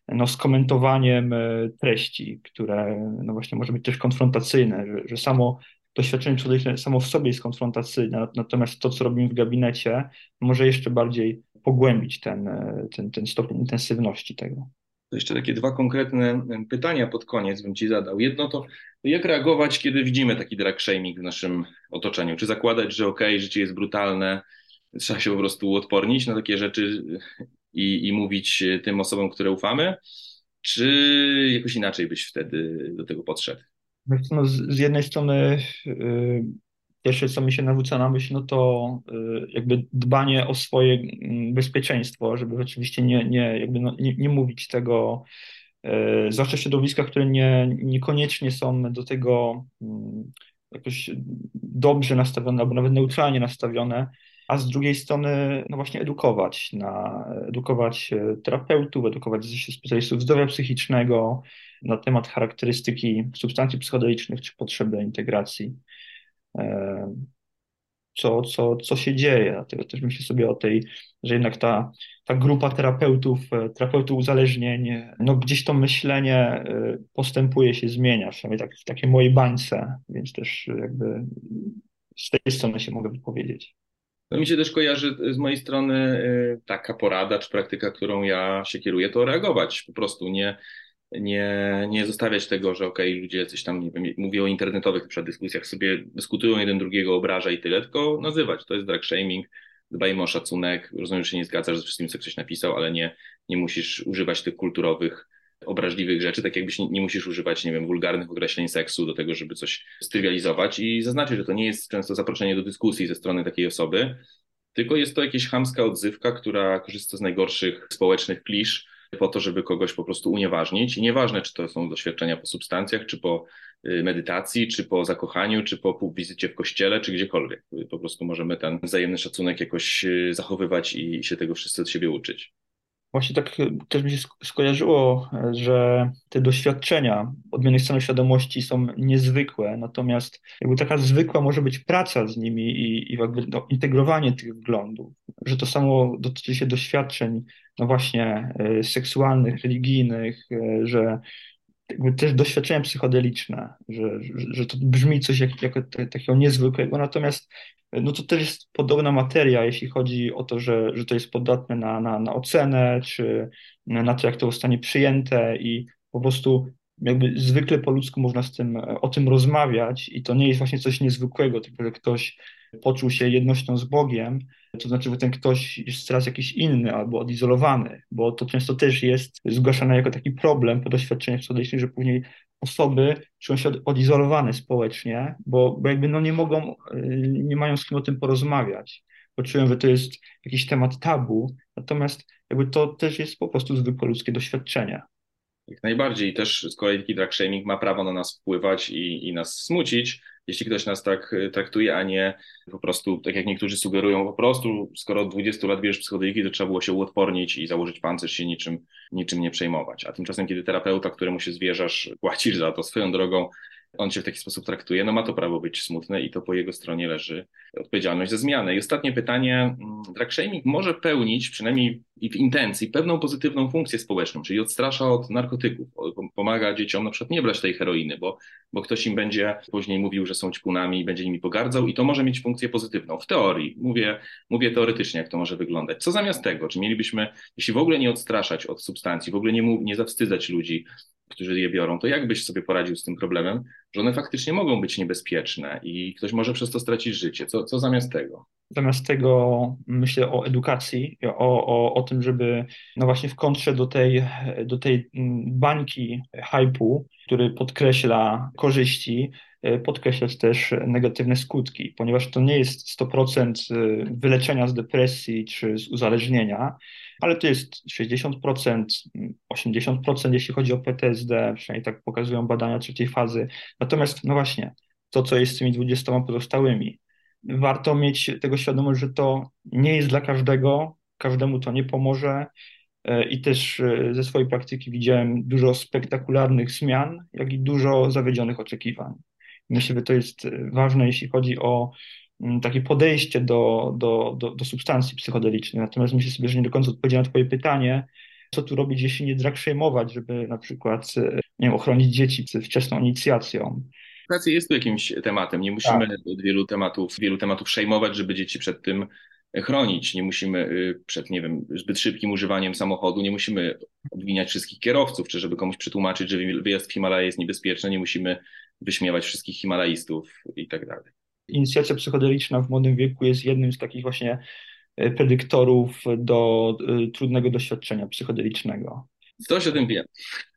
no, z komentowaniem treści, które no właśnie może być też konfrontacyjne, że, że samo doświadczenie psychodeliczne samo w sobie jest konfrontacyjne, natomiast to, co robimy w gabinecie, może jeszcze bardziej pogłębić ten, ten, ten stopień intensywności tego. To jeszcze takie dwa konkretne pytania pod koniec bym Ci zadał. Jedno to, jak reagować, kiedy widzimy taki drag shaming w naszym otoczeniu? Czy zakładać, że okej, okay, życie jest brutalne, trzeba się po prostu uodpornić na takie rzeczy i, i mówić tym osobom, które ufamy? Czy jakoś inaczej byś wtedy do tego podszedł? No, z, z jednej strony yy, pierwsze, co mi się nawróca na myśl, no to y, jakby dbanie o swoje mm, bezpieczeństwo, żeby rzeczywiście nie, nie, jakby no, nie, nie mówić tego, y, zwłaszcza w środowiskach, które nie, niekoniecznie są do tego mm, jakoś dobrze nastawione albo nawet neutralnie nastawione, a z drugiej strony no właśnie edukować, na, edukować terapeutów, edukować specjalistów zdrowia psychicznego na temat charakterystyki substancji psychodelicznych czy potrzeby integracji co, co, co się dzieje. Dlatego też myślę sobie o tej, że jednak ta, ta grupa terapeutów, e, terapeutów uzależnień, no gdzieś to myślenie e, postępuje się, zmienia, przynajmniej tak, w takiej mojej bańce, więc też jakby z tej strony się mogę wypowiedzieć. No mi się też kojarzy z mojej strony e, taka porada czy praktyka, którą ja się kieruję, to reagować. Po prostu nie, nie, nie zostawiać tego, że okej, okay, ludzie coś tam, nie wiem, mówię o internetowych przed dyskusjach, sobie dyskutują jeden drugiego, obraża i tyle, tylko nazywać. To jest drag shaming, dbajmy o szacunek. Rozumiem, że się nie zgadzasz ze wszystkim, co ktoś napisał, ale nie, nie musisz używać tych kulturowych, obraźliwych rzeczy, tak jakbyś nie, nie musisz używać, nie wiem, wulgarnych określeń seksu do tego, żeby coś strywializować i zaznaczyć, że to nie jest często zaproszenie do dyskusji ze strony takiej osoby, tylko jest to jakaś chamska odzywka, która korzysta z najgorszych społecznych klisz, po to, żeby kogoś po prostu unieważnić. I nieważne, czy to są doświadczenia po substancjach, czy po y, medytacji, czy po zakochaniu, czy po wizycie w kościele, czy gdziekolwiek. Po prostu możemy ten wzajemny szacunek jakoś y, zachowywać i się tego wszyscy od siebie uczyć. Właśnie tak y, też mi się skojarzyło, że te doświadczenia odmiennych stanów świadomości są niezwykłe, natomiast jakby taka zwykła może być praca z nimi i, i jakby no, integrowanie tych wglądów, że to samo dotyczy się doświadczeń no właśnie y, seksualnych, religijnych, y, że też doświadczenia psychodeliczne, że, że, że to brzmi coś jak, jako takiego niezwykłego, natomiast no to też jest podobna materia, jeśli chodzi o to, że, że to jest podatne na, na, na ocenę, czy na to, jak to zostanie przyjęte i po prostu jakby zwykle po ludzku można z tym, o tym rozmawiać i to nie jest właśnie coś niezwykłego, tylko że ktoś poczuł się jednością z Bogiem, to znaczy, że ten ktoś jest teraz jakiś inny albo odizolowany, bo to często też jest zgłaszane jako taki problem po doświadczeniach psychodelicznych, że później osoby czują się odizolowane społecznie, bo, bo jakby no nie mogą, y, nie mają z kim o tym porozmawiać, bo czują, że to jest jakiś temat tabu, natomiast jakby to też jest po prostu zwykłe ludzkie doświadczenie. Jak najbardziej. Też z kolei taki drag shaming ma prawo na nas wpływać i, i nas smucić, jeśli ktoś nas tak y, traktuje, a nie po prostu, tak jak niektórzy sugerują, po prostu skoro od 20 lat bierzesz psychodeliki, to trzeba było się uodpornić i założyć pancerz, się niczym, niczym nie przejmować. A tymczasem, kiedy terapeuta, któremu się zwierzasz, płacisz za to swoją drogą, on cię w taki sposób traktuje, no ma to prawo być smutne i to po jego stronie leży odpowiedzialność za zmianę. I ostatnie pytanie, mm, drag shaming może pełnić, przynajmniej w intencji, pewną pozytywną funkcję społeczną, czyli odstrasza od narkotyków, pomaga dzieciom na przykład nie brać tej heroiny, bo, bo ktoś im będzie później mówił, że są ćpunami i będzie nimi pogardzał i to może mieć funkcję pozytywną. W teorii, mówię, mówię teoretycznie, jak to może wyglądać. Co zamiast tego? Czy mielibyśmy, jeśli w ogóle nie odstraszać od substancji, w ogóle nie, nie zawstydzać ludzi, którzy je biorą, to jak byś sobie poradził z tym problemem, że one faktycznie mogą być niebezpieczne i ktoś może przez to stracić życie? Co, co zamiast tego? Zamiast tego myślę o edukacji, o, o, o tym, żeby no właśnie w kontrze do tej, do tej bańki hypu, który podkreśla korzyści, e, podkreślać też negatywne skutki, ponieważ to nie jest 100% e, wyleczenia z depresji czy z uzależnienia, ale to jest 60%, 80%, jeśli chodzi o PTSD, przynajmniej tak pokazują badania trzeciej fazy. Natomiast, no właśnie, to, co jest z tymi 20 pozostałymi, warto mieć tego świadomość, że to nie jest dla każdego, każdemu to nie pomoże. E, I też e, ze swojej praktyki widziałem dużo spektakularnych zmian, jak i dużo zawiedzionych oczekiwań. Myślę, że to jest ważne, jeśli chodzi o takie podejście do, do, do, do substancji psychodelicznych. Natomiast myślę sobie, że nie do końca odpowiedziałem na Twoje pytanie, co tu robić, jeśli nie drag żeby na przykład e, nie wiem, ochronić dzieci przed wczesną inicjacją. Edukacja jest tu jakimś tematem. Nie musimy tak. wielu tematów, wielu tematów przejmować, żeby dzieci przed tym chronić. Nie musimy y, przed, nie wiem, zbyt szybkim używaniem samochodu, nie musimy obwiniać wszystkich kierowców, czy żeby komuś przetłumaczyć, że wyjazd w Himalaje jest niebezpieczny, nie musimy wyśmiewać wszystkich Himalajstów i tak dalej inicjacja psychodeliczna w młodym wieku jest jednym z takich właśnie e, predyktorów do e, trudnego doświadczenia psychodelicznego. Coś o tym wiem.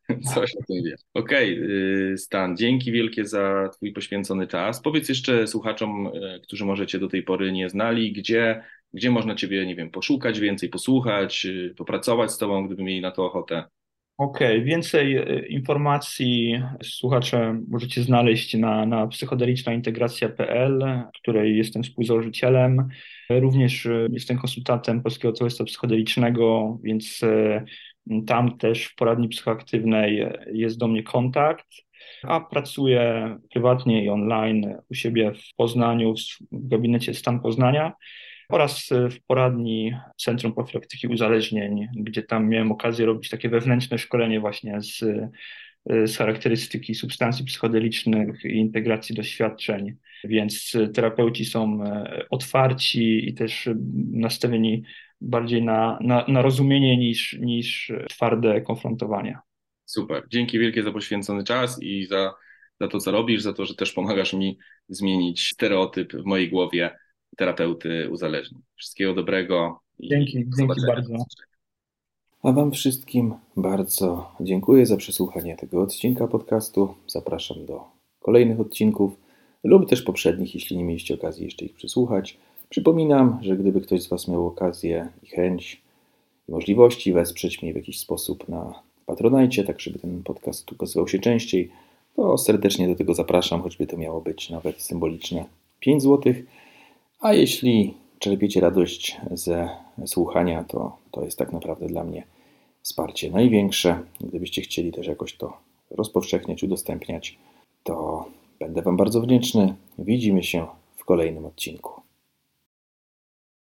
Coś o tym wiem. Okej, okay, Stan, dzięki wielkie za Twój poświęcony czas. Powiedz jeszcze słuchaczom, e, którzy może Cię do tej pory nie znali, gdzie, gdzie można Ciebie, nie wiem, poszukać więcej, posłuchać, popracować z Tobą, gdyby mieli na to ochotę. Okej, okay. więcej e, informacji słuchacze możecie znaleźć na, na psychodelicznaintegracja.pl, której jestem współzałożycielem. Również e, jestem konsultantem Polskiego Towarzystwa Psychodelicznego, więc e, tam też w poradni psychoaktywnej jest do mnie kontakt, a pracuję prywatnie i online u siebie w Poznaniu, w gabinecie Stan Poznania oraz e, w poradni Centrum Profilaktyki Uzależnień, gdzie tam miałem okazję robić takie wewnętrzne szkolenie właśnie z, e, z charakterystyki substancji psychodelicznych i integracji doświadczeń. Więc terapeuci są e, otwarci i też nastawieni bardziej na, na, na rozumienie niż, niż twarde konfrontowanie. Super. Dzięki wielkie za poświęcony czas i za, za to, co robisz, za to, że też pomagasz mi zmienić stereotyp w mojej głowie terapeuty uzależnień. Wszystkiego dobrego. dzięki, dzięki bardzo. A Wam wszystkim bardzo dziękuję za przesłuchanie tego odcinka podcastu. Zapraszam do kolejnych odcinków lub też poprzednich, jeśli nie mieliście okazji jeszcze ich przesłuchać. Przypominam, że gdyby ktoś z Was miał okazję i chęć i możliwości wesprzeć mnie w jakiś sposób na Patronajcie, tak żeby ten podcast ukazywał się częściej, to serdecznie do tego zapraszam, choćby to miało być nawet symboliczne 5 złotych. A jeśli czerpiecie radość ze słuchania, to to jest tak naprawdę dla mnie wsparcie największe. Gdybyście chcieli też jakoś to rozpowszechniać, udostępniać, to będę Wam bardzo wdzięczny. Widzimy się w kolejnym odcinku.